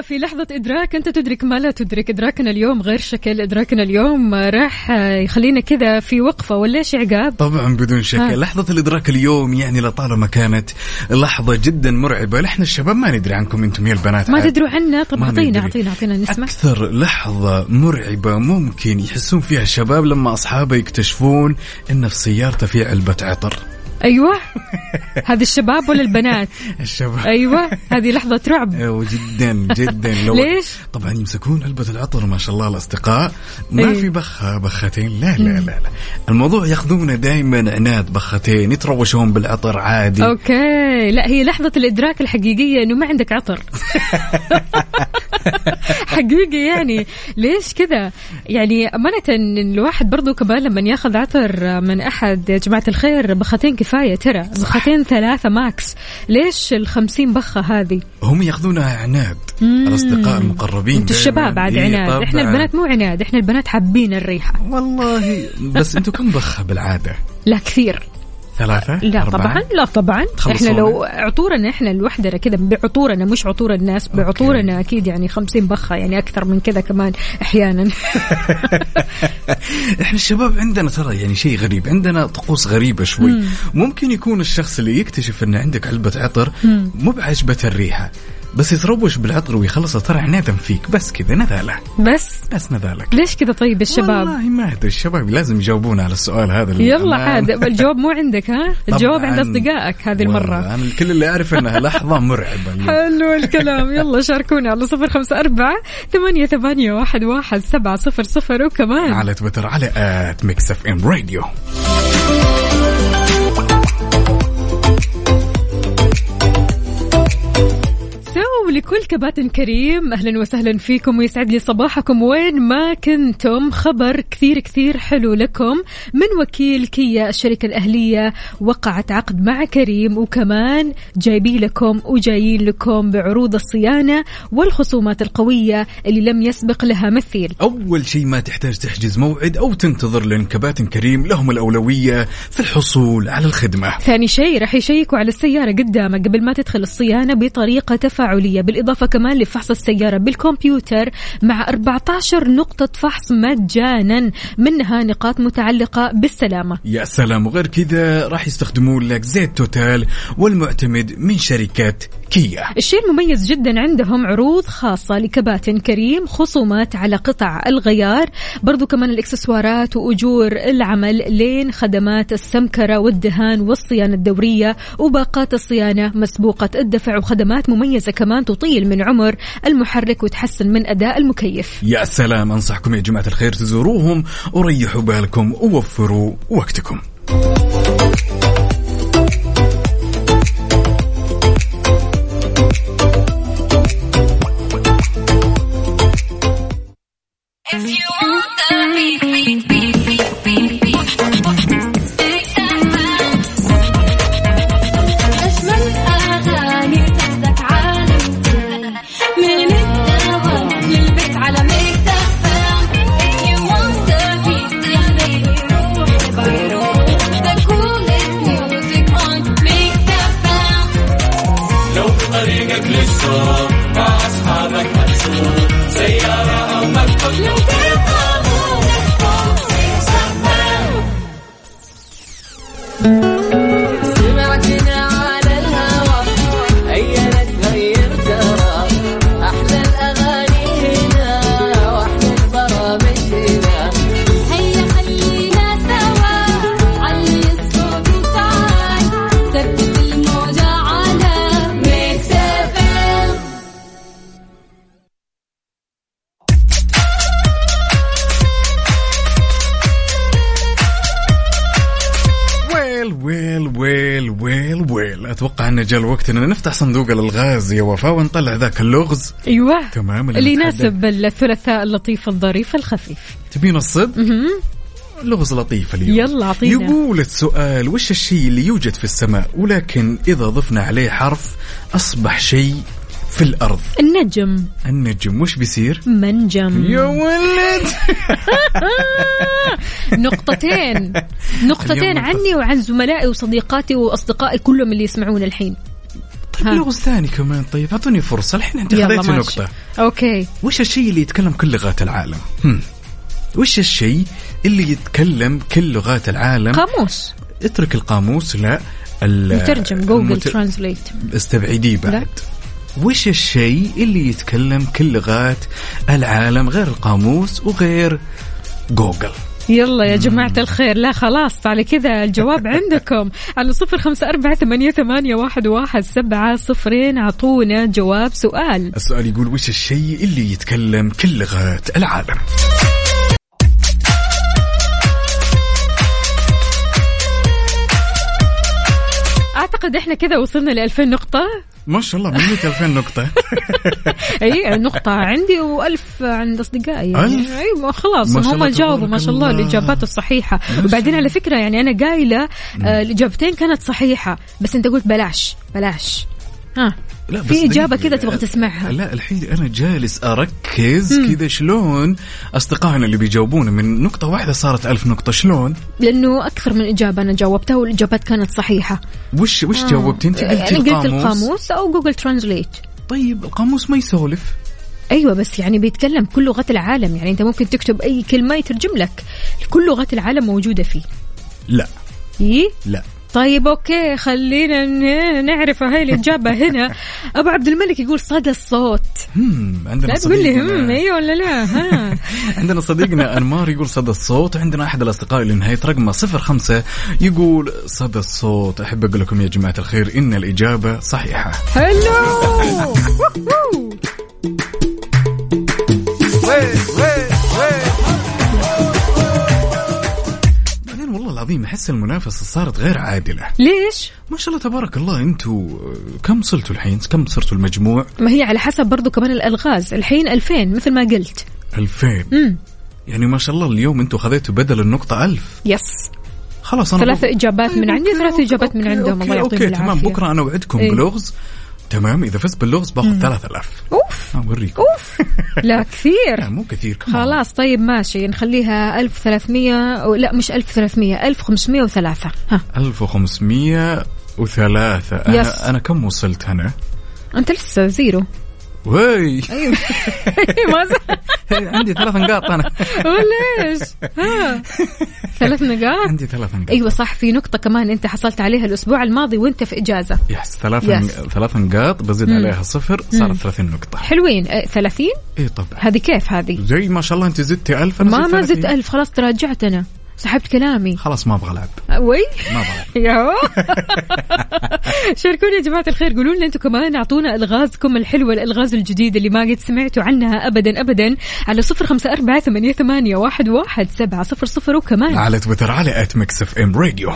في لحظة إدراك أنت تدرك ما لا تدرك. إدراكنا اليوم غير شكل. إدراكنا اليوم راح يخلينا كذا في وقفة ولا إيش عقاب؟ طبعا بدون شك. ها. لحظة الإدراك اليوم يعني لطالما كانت لحظة جدا مرعبة. نحن الشباب ما ندري عنكم أنتم يا البنات. ما عاد. تدروا عنا؟ طب أعطينا. أعطينا أعطينا نسمع. أكثر لحظة مرعبة ممكن يحسون فيها الشباب لما أصحابه يكتشفون إن في سيارته في علبة عطر. أيوة. هذه الشباب ولا البنات؟ الشباب. أيوة هذه لحظة رعب. أيوة جدا جدا. لو ليش؟ طبعا يمسكون علبة العطر ما شاء الله الأصدقاء. ما إيه. في بخة بختين. لا لا لا لا. الموضوع ياخذونه دائما عناد بختين يتروشون بالعطر عادي. أوكي. لا هي لحظة الإدراك الحقيقية إنه ما عندك عطر. حقيقي يعني. ليش كذا؟ يعني أمانة إن الواحد برضو كمان لما ياخذ عطر من أحد يا جماعة الخير بختين كفاية. ترى بختين ثلاثة max. ليش الخمسين بخة هذه؟ هم ياخذونها عناد. مم. الأصدقاء المقربين أنتوا الشباب. عاد إيه عناد. إحنا. البنات مو عناد. إحنا البنات حابين الريحة. والله بس أنتم كم بخة بالعادة؟ لا كثير. ثلاثة لا أربعة؟ طبعا لا طبعا؟ إحنا لو عطورنا إحنا لوحدنا كذا بعطورنا مش عطور الناس بعطورنا أكيد يعني خمسين بخة يعني أكثر من كذا كمان أحيانا إحنا الشباب عندنا ترى يعني شيء غريب عندنا طقوس غريبة شوي مم. ممكن يكون الشخص اللي يكتشف إن عندك علبة عطر. مو بعجبة الريحة بس يتروش بالعطر ويخلص ترى عنادا فيك. بس كذا نذالة. بس؟ بس نذالك ليش كذا طيب الشباب؟ والله ما أدري الشباب لازم يجاوبون على السؤال هذا يلا. عاد الجواب مو عندك ها؟ الجواب عند. أصدقائك هذه المرة. أنا الكل اللي اعرف إنها لحظة مرعبة. اليوم. حلو الكلام. يلا شاركونا على صفر خمسة أربعة ثمانية, ثمانية واحد, واحد سبعة صفر صفر وكمان. على تويتر على at Mix FM Radio لكل كباتن كريم أهلا وسهلا فيكم ويسعد لي صباحكم. وين ما كنتم خبر كثير كثير حلو لكم من وكيل كيا الشركة الأهلية وقعت عقد مع كريم وكمان جايبين لكم وجايين لكم بعروض الصيانة والخصومات القوية اللي لم يسبق لها مثيل. أول شيء ما تحتاج تحجز موعد أو تنتظر لأن كباتن كريم لهم الأولوية في الحصول على الخدمة. ثاني شيء راح يشيكوا على السيارة قدامك قبل ما تدخل الصيانة بطريقة تفاعلية بالإضافة كمان لفحص السيارة بالكمبيوتر مع 14 نقطة فحص مجانا منها نقاط متعلقة بالسلامة. يا سلام وغير كذا راح يستخدمون لك زيت توتال والمعتمد من شركة كيا. الشيء المميز جدا عندهم عروض خاصة لكباتن كريم خصومات على قطع الغيار برضو كمان الإكسسوارات وأجور العمل لين خدمات السمكرة والدهان والصيانة الدورية وباقات الصيانة مسبوقة الدفع وخدمات مميزة كمان تطيل من عمر المحرك وتحسن من أداء المكيف. يا سلام أنصحكم يا جماعة الخير تزوروهم وريحوا بالكم ووفروا وقتكم. أجمل أتوقع أن جاء الوقت أننا نفتح صندوق الألغاز. يا وفاء ونطلع ذاك اللغز. أيوه. تمام اللي. يناسب الثلاثاء اللطيف الظريف الخفيف. تبين الصدق. لغز لطيف اليوم. يلا أعطينا. يقول السؤال وش الشيء اللي يوجد في السماء؟ ولكن إذا ضفنا عليه حرف أصبح شيء في الأرض النجم النجم وش بيصير؟ منجم يا ولد نقطتين نقطتين عني وعن زملائي وصديقاتي وأصدقائي كلهم اللي يسمعون الحين طيب. لغز ثاني كمان طيب أعطوني فرصة الحين يلا خذيتي. نقطة أوكي وش الشيء اللي يتكلم كل لغات العالم؟ هم. وش الشيء اللي يتكلم كل لغات العالم؟ قاموس اترك القاموس لا ال- مترجم جوجل المت- translate استبعديه لا. وش الشيء اللي يتكلم كل لغات العالم غير القاموس وغير جوجل؟ يلا يا جماعة الخير. لا خلاص على كذا الجواب عندكم. على صفر خمسة أربعة ثمانية, ثمانية واحد, واحد سبعة صفرين. أعطونا جواب سؤال. السؤال يقول وش الشيء اللي يتكلم كل لغات العالم؟ أعتقد إحنا كذا وصلنا ل 2000 نقطة. ما شاء الله منك 2000 نقطة. أي نقطة عندي وألف عند أصدقائي. يعني. أيوة خلاص هم جاوبوا ما شاء الله. الإجابات الصحيحة. وبعدين على فكرة يعني أنا قايلة آه الإجابتين كانت صحيحة بس أنت قلت بلاش بلاش. ها. لا في دقيقة. كذا تبغى تسمعها. لا الحين أنا جالس أركز كذا شلون أصدقائنا اللي بيجاوبون من نقطة واحدة صارت ألف نقطة. شلون؟ لأنه أكثر من إجابة أنا جاوبتها والإجابات كانت صحيحة. وش وش آه. جاوبت أنت؟ قلتي أنا قلت القاموس. القاموس أو جوجل ترانزليت طيب القاموس ما يسولف. أيوه بس يعني بيتكلم كل لغات العالم. يعني أنت ممكن تكتب أي كلمة يترجم لك. كل لغات العالم موجودة فيه. لا. إيه؟ لا. طيب أوكي خلينا نعرف هاي الاجابه هنا. أبو عبد الملك يقول صدى الصوت. عندنا لا تقول لي هم أيوه ولا لا؟ ها. عندنا صديقنا أنمار يقول صدى الصوت وعندنا أحد الأصدقاء اللي نهاية رقمه صفر خمسة يقول صدى الصوت. أحب أقول لكم يا جماعة الخير إن الإجابة صحيحة. حلو! العظيم أحس المنافسة صارت غير عادلة. ليش؟ ما شاء الله تبارك الله أنتوا كم وصلتوا الحين؟ كم صرتوا المجموع؟ ما هي على حسب برضو كمان الألغاز. الحين 2000 مثل ما قلت. 2000 امم يعني ما شاء الله اليوم أنتوا خذيتوا بدل النقطة 1000 yes. خلاص أنا ثلاث إجابات من عندي ثلاث إجابات من عندهم. okay الله يعطيهم okay العافية. تمام بكرة أنا اوعدكم إيه. بلغز تمام إذا فزت باللغز باخذ 3000 أوف. اوريكم أوف. لا كثير. لا مو كثير كمان خلاص طيب ماشي نخليها 1300 أو لا مش 1300 1503 ها. 1503 yes. أنا كم وصلت هنا؟ أنت لسه zero. وي ما ز- عندي ثلاث نقاط أنا. وليش ها ثلاث نقاط؟ عندي ثلاث نقاط. أيوه صح في نقطة كمان أنت حصلت عليها الأسبوع الماضي وأنت في إجازة. yes ثلاث. ثلاث نقاط بزيد. عليها صفر صارت 30 نقطة. حلوين. آه، 30 اي طبعا. هذه كيف هذه؟ زي ما شاء الله أنت زدتي 1000 أنا ما ما 30. زدت ألف خلاص تراجعت أنا. سحبت كلامي. خلاص ما أبغى العب وي؟ ما أبغى يا شاركونا يا جماعة الخير. قولوا لنا أنتم كمان أعطونا ألغازكم الحلوة الألغاز الجديدة اللي ما قد سمعتوا عنها ابدا ابدا على صفر خمسة أربعة ثمانية, ثمانية واحد, واحد سبعة صفر صفر وكمان. على تويتر على at Mix FM Radio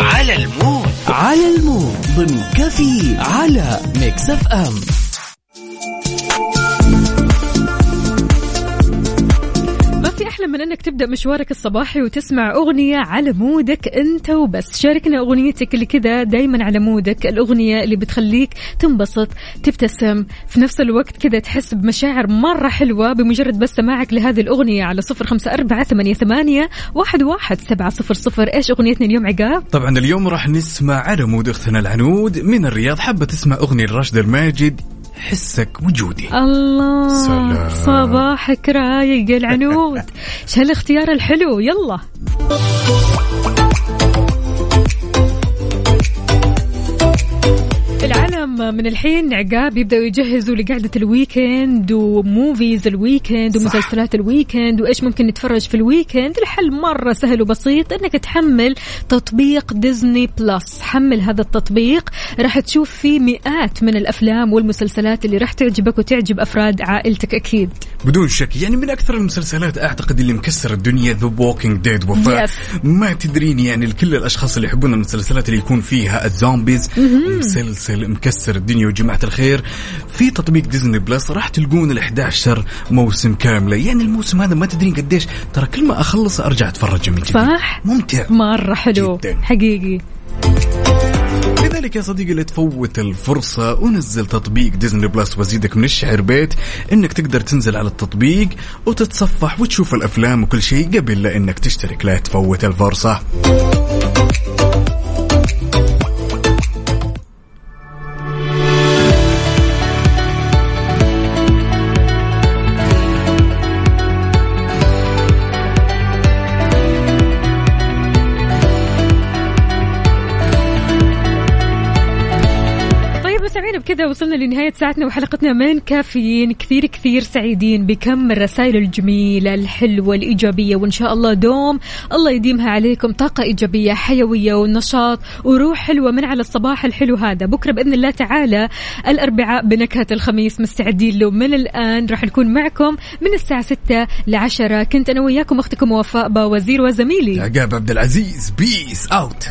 على المود. على المود. ضمن كافيين على Mix FM أحلى من إنك تبدأ مشوارك الصباحي وتسمع أغنية على مودك أنت وبس. شاركنا أغنيتك اللي كذا دايما على مودك. الأغنية اللي بتخليك تنبسط تبتسم في نفس الوقت كذا تحس بمشاعر مرة حلوة. بمجرد بس سماعك لهذه الأغنية على صفر خمسة أربعة ثمانية, ثمانية واحد, واحد سبعة صفر صفر. إيش أغنيتنا اليوم عقاب؟ طبعا اليوم راح نسمع على مود اختنا العنود. من الرياض حابة تسمع أغنية راشد الماجد؟ حسك وجودي. الله سلام. صباحك رايق العنود. إيش هالاختيار الحلو يلا. العالم من الحين عقاب يبدأوا يجهزوا لقعدة الويكند وموفيز الويكند ومسلسلات الويكند وإيش ممكن نتفرج في ال weekend الحل مرة سهل وبسيط إنك تحمل تطبيق Disney Plus حمل هذا التطبيق راح تشوف فيه مئات من الأفلام والمسلسلات اللي راح تعجبك وتعجب أفراد عائلتك أكيد. بدون شك يعني من أكثر المسلسلات أعتقد اللي مكسر الدنيا The Walking Dead وفاء. ما تدرين يعني لكل الأشخاص اللي يحبون المسلسلات اللي يكون فيها ال zombies. مسلسل مكسر الدنيا يا جماعة الخير. في تطبيق Disney Plus راح تلقون ال 11 موسم كاملة. يعني الموسم هذا ما تدرين قديش. ترى كل ما أخلص أرجع أتفرج من جديد. صح؟ ممتع. مرة حلو. جداً. حقيقي. لذلك يا صديقي لا تفوت الفرصة ونزل تطبيق ديزني بلس وزيدك من الشعر بيت. إنك تقدر تنزل على التطبيق وتتصفح وتشوف الأفلام وكل شيء قبل لا إنك تشترك. لا تفوت الفرصة. وصلنا لنهاية ساعتنا وحلقتنا من كافيين كثير كثير سعيدين بكم الرسائل الجميلة الحلوة الإيجابية وإن شاء الله دوم الله يديمها عليكم. طاقة إيجابية حيوية ونشاط وروح حلوة من على الصباح الحلو هذا. بكرة بإذن الله تعالى الأربعاء بنكهة الخميس مستعدين له. من الآن راح نكون معكم من الساعة 6 ل 10 كنت أنا وياكم أختكم وفاء باوزير وزميلي. عقاب عبد العزيز peace out